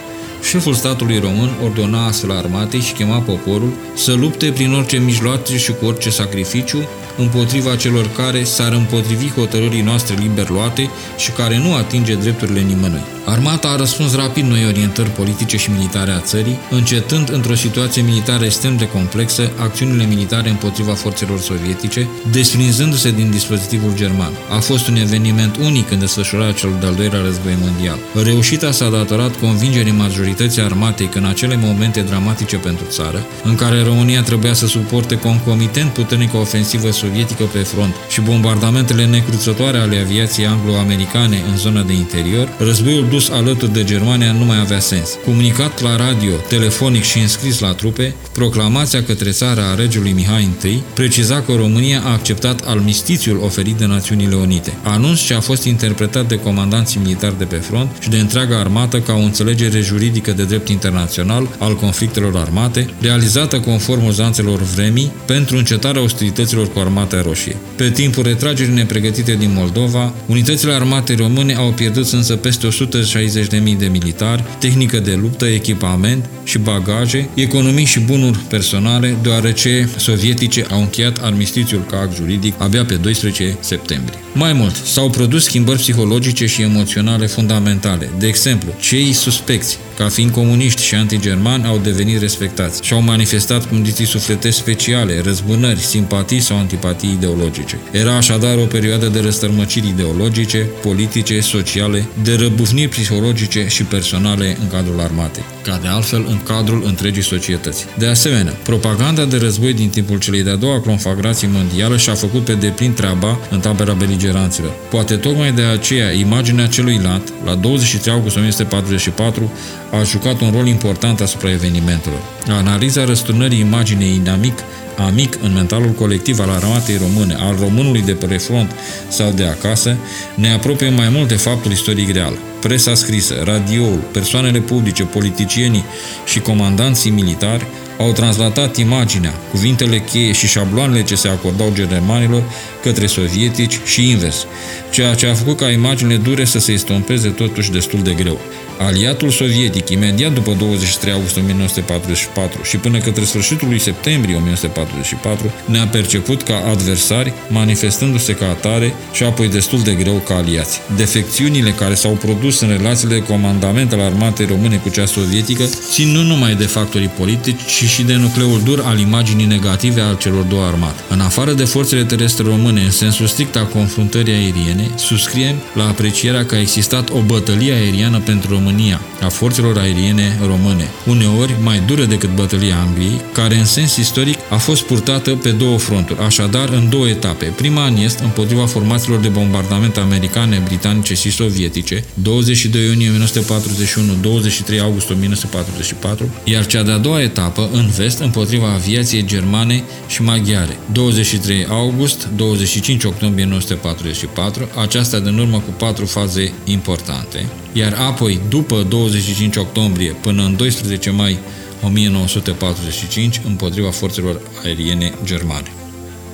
Șeful statului român ordona astfel armatei și chema poporul să lupte prin orice mijloace și cu orice sacrificiu împotriva celor care s-ar împotrivi hotărârii noastre liber luate și care nu atinge drepturile nimănui. Armata a răspuns rapid noi orientări politice și militare a țării, încetând într-o situație militară extrem de complexă acțiunile militare împotriva forțelor sovietice, desprinzându-se din dispozitivul german. A fost un eveniment unic în desfășurarea celor de-al doilea război mondial. Reușita s-a datorat convingerii majorității armatei că în acele momente dramatice pentru țară, în care România trebuia să suporte concomitent puternică ofensivă sovietică pe front și bombardamentele necruțătoare ale aviației anglo-americane în zona de interior, războiul dus alături de Germania nu mai avea sens. Comunicat la radio, telefonic și înscris la trupe, proclamația către țara a regelui Mihai I preciza că România a acceptat almistițiul oferit de Națiunile Unite. Anunț ce a fost interpretat de comandanții militari de pe front și de întreaga armată ca o înțelegere juridică de drept internațional al conflictelor armate, realizată conform uzanțelor vremii pentru încetarea ostilităților cu armata roșie. Pe timpul retragerii nepregătite din Moldova, unitățile armate române au pierdut însă peste 160.000 de militari, tehnică de luptă, echipament și bagaje, economii și bunuri personale, deoarece sovietice au încheiat armistițiul ca act juridic abia pe 12 septembrie. Mai mult, s-au produs schimbări psihologice și emoționale fundamentale. De exemplu, cei suspecți ca fiind comuniști și antigermani, au devenit respectați și au manifestat condiții sufletești speciale, răzbunări, simpatii sau antipatii ideologice. Era așadar o perioadă de răstărmăciri ideologice, politice, sociale, de răbufniri psihologice și personale în cadrul armatei, ca de altfel în cadrul întregii societăți. De asemenea, propaganda de război din timpul celei de-a doua conflagrații mondială și-a făcut pe deplin treaba în tabera beligeranților. Poate tocmai de aceea imaginea celui lat, la 23 august 1944, a jucat un rol important asupra evenimentelor. Analiza răsturnării imaginei inamic amic în mentalul colectiv al armatei române, al românului de pe front sau de acasă, ne apropie mai mult de faptul istoric real. Presa scrisă, radioul, persoanele publice, politicienii și comandanții militari au translatat imaginea, cuvintele cheie și șabloanele ce se acordau germanilor către sovietici și invers, ceea ce a făcut ca imaginile dure să se estompeze totuși destul de greu. Aliatul sovietic, imediat după 23 august 1944 și până către sfârșitul lui septembrie 1944, ne-a perceput ca adversari, manifestându-se ca atare și apoi destul de greu ca aliați. Defecțiunile care s-au produs în relațiile de comandament al armatei române cu cea sovietică țin nu numai de factorii politici, ci și de nucleul dur al imaginii negative al celor două armate. În afară de forțele terestre române, în sensul strict al confruntării aeriene, suscriem la aprecierea că a existat o bătălie aeriană pentru România, a forțelor aeriene române, uneori mai dură decât bătălia Angliei, care în sens istoric a fost purtată pe două fronturi, așadar în două etape. Prima în est, împotriva formațiilor de bombardament americane, britanice și sovietice, 22 iunie 1941, 23 august 1944, iar cea de-a doua etapă, în vest, împotriva aviației germane și maghiare, 23 august, 25 octombrie 1944, aceasta în urmă cu patru faze importante, iar apoi, după 25 octombrie până în 12 mai 1945, împotriva forțelor aeriene germane.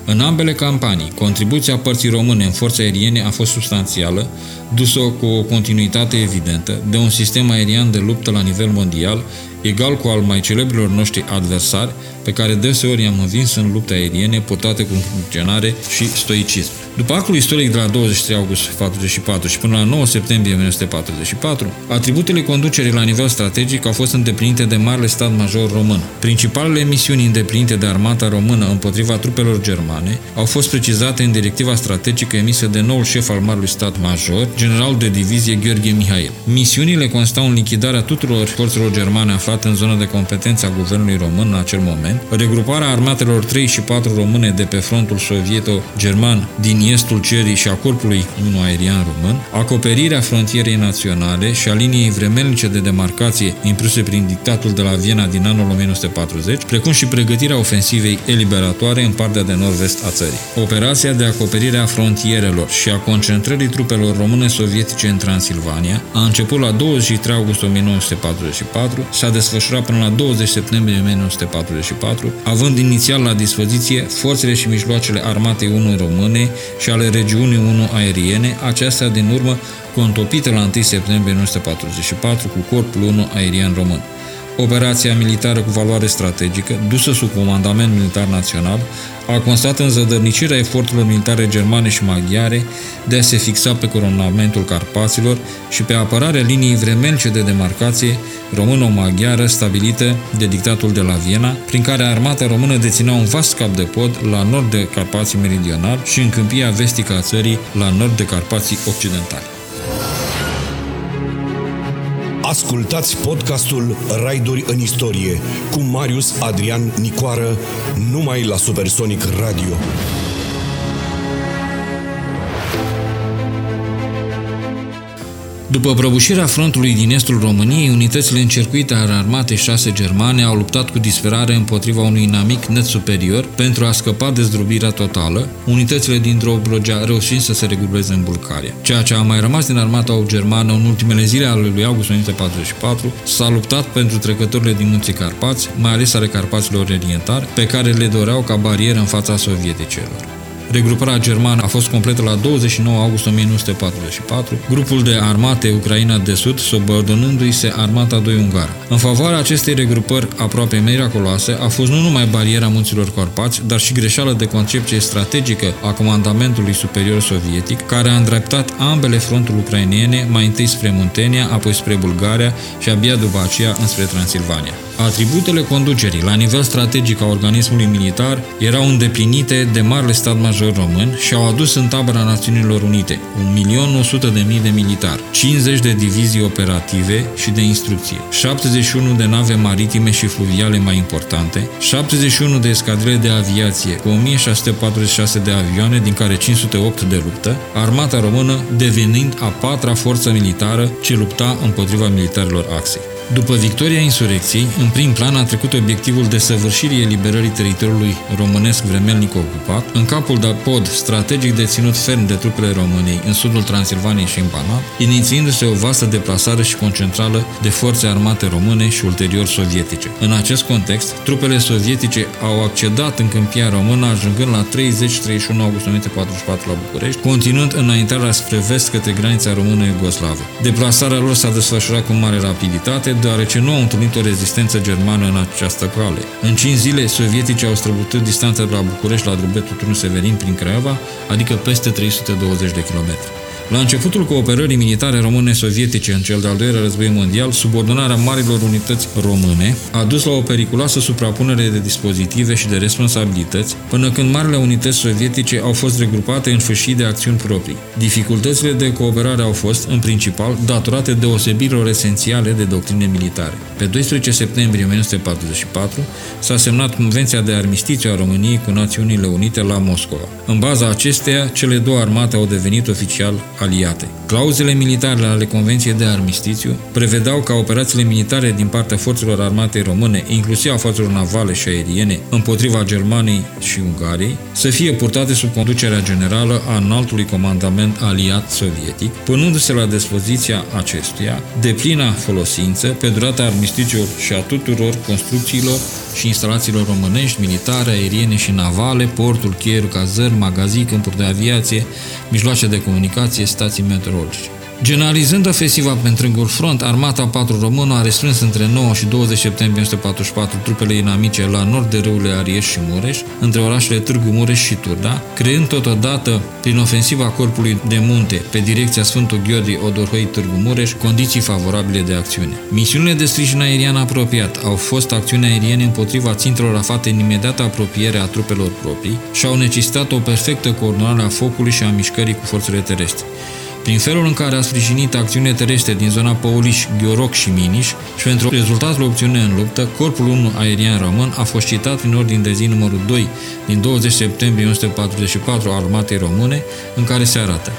În ambele campanii, contribuția părții române în forțe aeriene a fost substanțială, dusă cu o continuitate evidentă de un sistem aerian de luptă la nivel mondial, egal cu al mai celebrilor noștri adversari, pe care deseori i-am învins în lupte aeriene purtate cu funcționare și stoicism. După actul istoric de la 23 august 44 și până la 9 septembrie 1944, atributele conducerii la nivel strategic au fost îndeplinite de Marele Stat Major Român. Principalele misiuni îndeplinite de armata română împotriva trupelor germane au fost precizate în directiva strategică emisă de noul șef al Marelui Stat Major, general de divizie Gheorghe Mihail. Misiunile constau în lichidarea tuturor forțelor germane aflate în zona de competență a guvernului român în acel moment, regruparea armatelor 3 și 4 române de pe frontul sovieto-german din estul cerii și a corpului 1 aerian român, acoperirea frontierei naționale și a liniei vremelnice de demarcație impuse prin dictatul de la Viena din anul 1940, precum și pregătirea ofensivei eliberatoare în partea de nord-vest a țării. Operația de acoperire a frontierelor și a concentrării trupelor române sovietice în Transilvania a început la 23 august 1944, s-a desfășurat până la 20 septembrie 1944, având inițial la dispoziție forțele și mijloacele armatei 1 române și ale regiunii 1 aeriene, acestea din urmă contopită la 1 septembrie 1944 cu Corpul 1 aerian român. Operația militară cu valoare strategică, dusă sub comandament militar național, a constat în zădărnicirea eforturilor militare germane și maghiare de a se fixa pe coronamentul Carpaților și pe apărarea liniei vremelce de demarcație româno-maghiară stabilită de dictatul de la Viena, prin care armata română deținea un vast cap de pod la nord de Carpații meridional și în câmpia vestică a țării la nord de Carpații occidentali. Ascultați podcastul Raiduri în istorie cu Marius Adrian Nicoară numai la Supersonic Radio. După prăbușirea frontului din estul României, unitățile încercuite ale armatei șase germane au luptat cu disperare împotriva unui inamic net superior pentru a scăpa de zdrobirea totală, unitățile din Droblogea reușind să se regrupeze în Bulgaria. Ceea ce a mai rămas din armata germană în ultimele zile ale lui august 1944 s-a luptat pentru trecătorile din munții Carpați, mai ales ale Carpaților orientari, pe care le doreau ca barieră în fața sovieticelor. Regruparea germană a fost completă la 29 august 1944, grupul de armate Ucraina de Sud subordonându-i se armata 2 ungară. În favoarea acestei regrupări aproape miraculoase a fost nu numai bariera munților Carpați, dar și greșeală de concepție strategică a comandamentului superior sovietic, care a îndreptat ambele fronturi ucrainiene mai întâi spre Muntenia, apoi spre Bulgaria și abia după aceea înspre Transilvania. Atributele conducerii la nivel strategic a organismului militar erau îndeplinite de marele stat major român și au adus în tabăra Națiunilor Unite 1.100.000 de militari, 50 de divizii operative și de instrucție, 71 de nave maritime și fluviale mai importante, 71 de escadrele de aviație cu 1646 de avioane, din care 508 de luptă, armata română devenind a patra forță militară ce lupta împotriva militarilor Axei. După victoria insurecției, în prim plan a trecut obiectivul de săvârșirii eliberării teritoriului românesc vremelnic ocupat, în capul de pod strategic deținut ferm de trupele României în sudul Transilvaniei și în Banat, inițiindu-se o vastă deplasare și concentrală de forțe armate române și ulterior sovietice. În acest context, trupele sovietice au accedat în câmpia română, ajungând la 30-31 august 1944 la București, continuând înaintarea spre vest către granița română-iugoslavă. Deplasarea lor s-a desfășurat cu mare rapiditate, deoarece nu au întâlnit o rezistență germană în această cale. În 5 zile, sovietici au străbătut distanța de la București la Drubetul Turnu Severin prin Craiova, adică peste 320 de kilometri. La începutul cooperării militare române-sovietice în cel de-al doilea război mondial, subordonarea marilor unități române a dus la o periculoasă suprapunere de dispozitive și de responsabilități, până când marile unități sovietice au fost regrupate în fâșii de acțiuni proprii. Dificultățile de cooperare au fost, în principal, datorate deosebirilor esențiale de doctrine militare. Pe 12 septembrie 1944 s-a semnat Convenția de Armistițiu a României cu Națiunile Unite la Moscova. În baza acesteia, cele două armate au devenit oficial aliate. Clauzele militare ale Convenției de Armistițiu prevedeau ca operațiile militare din partea forțelor armate române, inclusiv a forțelor navale și aeriene, împotriva Germaniei și Ungariei, să fie purtate sub conducerea generală a înaltului comandament aliat sovietic, punându-se la dispoziția acestuia de plină folosință pe durata armistițiilor și a tuturor construcțiilor și instalațiilor românești, militare, aeriene și navale, portul, chierul, cazări, magazii, câmpuri de aviație, mijloace de comunicație, stații meteorologice. Generalizând ofensiva pe întregul front, armata 4 română a restrâns între 9 și 20 septembrie 1944 trupele inamice la nord de râurile Arieș și Mureș, între orașele Târgu Mureș și Turda, creând totodată, prin ofensiva corpului de munte pe direcția Sfântul Gheorghe Odorhoi Târgu Mureș, condiții favorabile de acțiune. Misiunile de sprijin aerian apropiat au fost acțiuni aeriene împotriva țintelor afate în imediată apropiere a trupelor proprii și au necesitat o perfectă coordonare a focului și a mișcării cu forțele terestre prin felul în care a sprijinit acțiunile terestre din zona Pauliș, Gheoroc și Miniș și pentru rezultatul obținut în luptă, Corpul 1 Aerian Român a fost citat în ordin de zi numărul 2 din 20 septembrie 1944 al Armatei Române, în care se arată.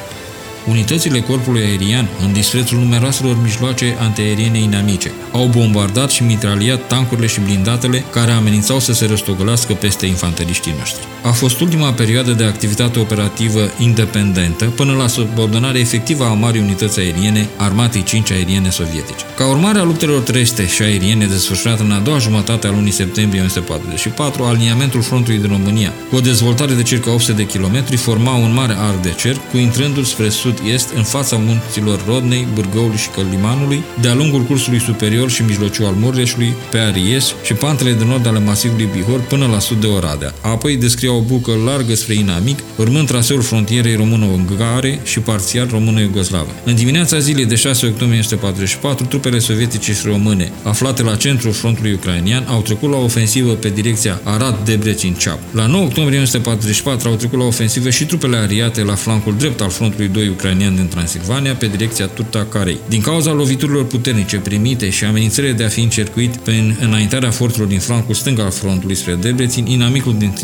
Unitățile corpului aerian, în disprețul numeroaselor mijloace antiaeriene inamice, au bombardat și mitraliat tancurile și blindatele care amenințau să se răstogălească peste infanteriștii noștri. A fost ultima perioadă de activitate operativă independentă până la subordonarea efectivă a marii unități aeriene Armatei 5 aeriene sovietice. Ca urmare a luptelor terestre și aeriene desfășurate în a doua jumătate a lunii septembrie 1944, aliniamentul frontului din România, cu o dezvoltare de circa 800 de kilometri, forma un mare arc de cer, cu intrândul spre sud-est în fața munților Rodnei, Bârgăului și Călimanului, de-a lungul cursului superior și mijlociu al Mureșului, pe Aries și pantele de nord ale masivului Bihor până la sud de Oradea. Apoi descria o bucă largă spre Inamic, urmând traseul frontierei română-ungare și parțial română-iugoslavă. În dimineața zilei de 6 octombrie 1944, trupele sovietice și române, aflate la centrul frontului ucrainian, au trecut la ofensivă pe direcția Arad-Debrecin-Ceap. La 9 octombrie 1944 au trecut la ofensivă și trupele ariate la flancul drept al frontului 2 ucrainian din Transilvania pe direcția Turta-Carei. Din cauza loviturilor puternice primite și amenințările de a fi încercuit prin înaintarea forțelor din flancul stâng al frontului spre Debrecin, inamicul din,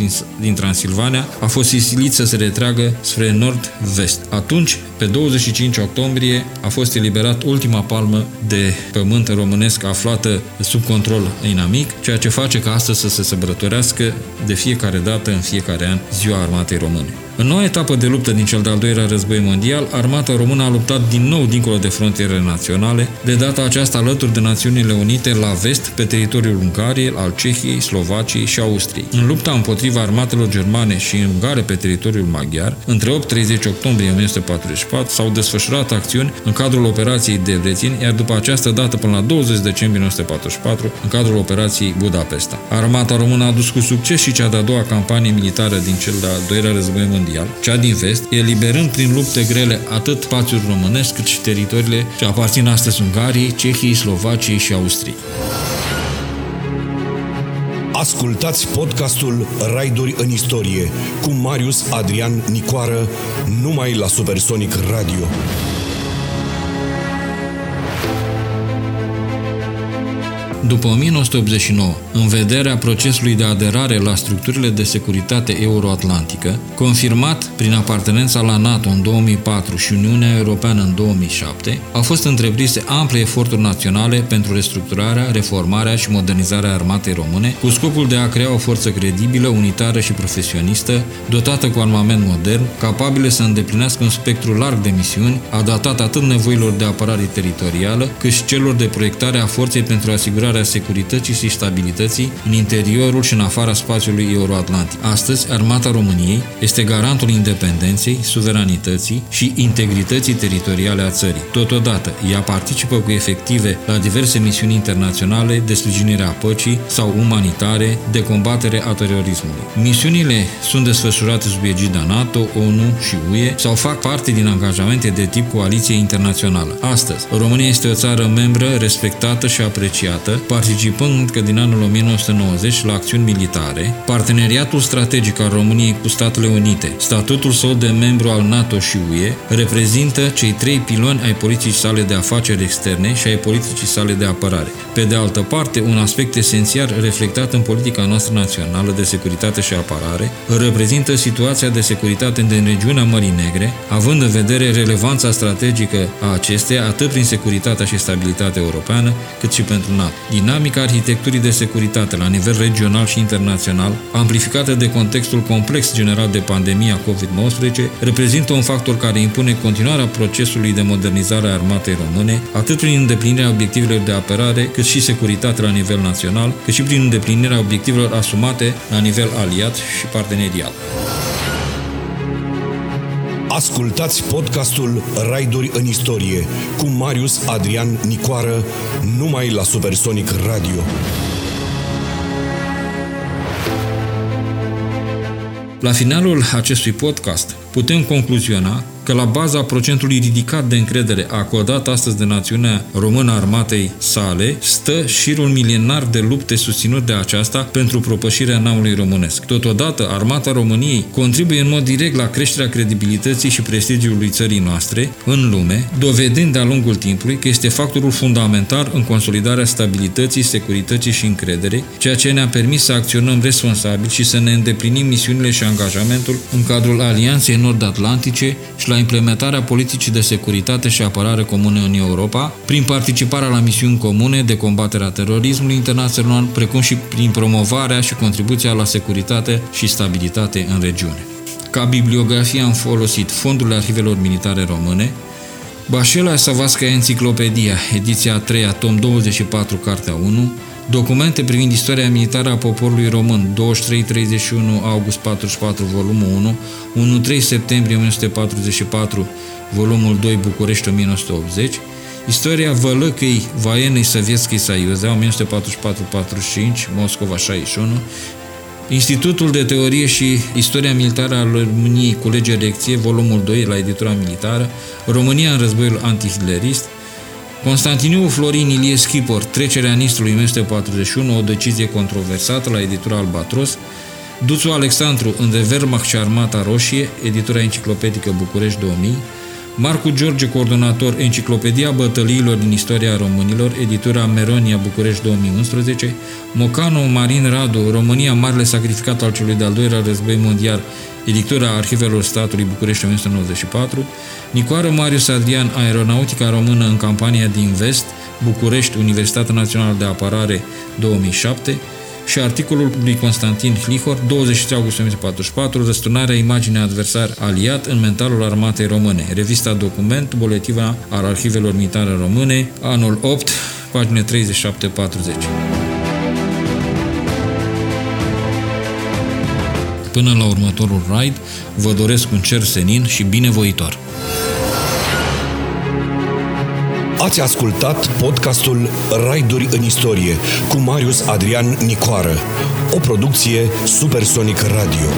din Transilvania a fost silit să se retragă spre nord-vest. Atunci, pe 25 octombrie, a fost eliberat ultima palmă de pământ românesc aflată sub control inamic, ceea ce face ca astăzi să se sărbătorească de fiecare dată în fiecare an Ziua Armatei Române. În noua etapă de luptă din cel de-al doilea război mondial, armata română a luptat din nou dincolo de frontierele naționale, de data aceasta alături de Națiunile Unite la vest, pe teritoriul Ungariei, al Cehiei, Slovaciei și Austriei. În lupta împotriva armatelor germane și ungare pe teritoriul maghiar, între 8-30 octombrie 1944 s-au desfășurat acțiuni în cadrul operației Debrecin, iar după această dată până la 20 decembrie 1944, în cadrul operației Budapesta. Armata română a dus cu succes și cea de-a doua campanie militară din cel de-al doilea război mondial mondial, cea din vest, eliberând prin lupte grele atât spațiul românesc cât și teritoriile ce aparțin astăzi Ungariei, Cehiei, Slovaciei și Austriei. Ascultați podcastul Raiduri în istorie cu Marius Adrian Nicoară numai la Supersonic Radio. După 1989, în vederea procesului de aderare la structurile de securitate euroatlantică, confirmat prin apartenența la NATO în 2004 și Uniunea Europeană în 2007, au fost întreprise ample eforturi naționale pentru restructurarea, reformarea și modernizarea armatei române, cu scopul de a crea o forță credibilă, unitară și profesionistă, dotată cu armament modern, capabilă să îndeplinească un spectru larg de misiuni, adaptat atât nevoilor de apărare teritorială, cât și celor de proiectare a forței pentru asigurarea asigurarea securității și stabilității în interiorul și în afara spațiului euroatlantic. Astăzi, Armata României este garantul independenței, suveranității și integrității teritoriale a țării. Totodată, ea participă cu efective la diverse misiuni internaționale de sprijinire a păcii sau umanitare de combatere a terorismului. Misiunile sunt desfășurate sub egida NATO, ONU și UE sau fac parte din angajamente de tip coaliție internațională. Astăzi, România este o țară membră respectată și apreciată participând încă din anul 1990 la acțiuni militare, parteneriatul strategic al României cu Statele Unite, statutul său de membru al NATO și UE, reprezintă cei trei piloni ai politicii sale de afaceri externe și ai politicii sale de apărare. Pe de altă parte, un aspect esențial reflectat în politica noastră națională de securitate și apărare reprezintă situația de securitate din regiunea Mării Negre, având în vedere relevanța strategică a acesteia atât prin securitatea și stabilitatea europeană, cât și pentru NATO. Dinamica arhitecturii de securitate la nivel regional și internațional, amplificată de contextul complex generat de pandemia COVID-19, reprezintă un factor care impune continuarea procesului de modernizare a armatei române, atât prin îndeplinirea obiectivelor de apărare, cât și securitate la nivel național, cât și prin îndeplinirea obiectivelor asumate la nivel aliat și partenerial. Ascultați podcastul Raiduri în istorie cu Marius Adrian Nicoară numai la Supersonic Radio. La finalul acestui podcast putem concluziona că la baza procentului ridicat de încredere acordat astăzi de națiunea română armatei sale stă șirul milenar de lupte susținut de aceasta pentru propășirea namului românesc. Totodată, armata României contribuie în mod direct la creșterea credibilității și prestigiului țării noastre în lume, dovedând de-a lungul timpului că este factorul fundamental în consolidarea stabilității, securității și încredere, ceea ce ne-a permis să acționăm responsabil și să ne îndeplinim misiunile și angajamentul în cadrul Alianței Nord-Atlantice și la la implementarea politicii de securitate și apărare comune în Europa, prin participarea la misiuni comune de combatere a terorismului internațional, precum și prin promovarea și contribuția la securitate și stabilitate în regiune. Ca bibliografie am folosit fondurile arhivelor militare române, Bașela Savasca Enciclopedia, ediția 3, tom 24, cartea 1, Documente privind istoria militară a poporului român, 23-31 august 44, volumul 1, 1-3 septembrie 1944, volumul 2, București 1980, Istoria Vălăcăi Vaenei Sovietskei Saiuza, 1944-45, Moscova 61, Institutul de Teorie și Istoria Militară al României, Culegere Lecție, volumul 2, la editura militară, România în războiul antihitlerist, Constantiniu Florin Ilie Schipor, Trecerea Nistrului 1941, o decizie controversată la editura Albatros, Duțu Alexandru, Între Wehrmacht și Armata Roșie, editura enciclopedică București 2000, Marcu George, coordonator Enciclopedia Bătăliilor din Istoria Românilor, editura Meronia București 2011, Mocanu Marin Radu, România, Marele Sacrificat al celui de-al doilea război mondial, editura Arhivelor Statului București 1994, Nicoară Marius Adrian, Aeronautica Română în campania din Vest, București, Universitatea Națională de Apărare 2007, și articolul lui Constantin Hlihor, 23 august 1944, răsturnarea imaginii adversar aliat în mentalul armatei române. Revista Document, buletiva al arhivelor militare române, anul 8, pagine 37-40. Până la următorul raid, vă doresc un cer senin și binevoitor! Ați ascultat podcastul Raiduri în istorie cu Marius Adrian Nicoară, o producție Supersonic Radio.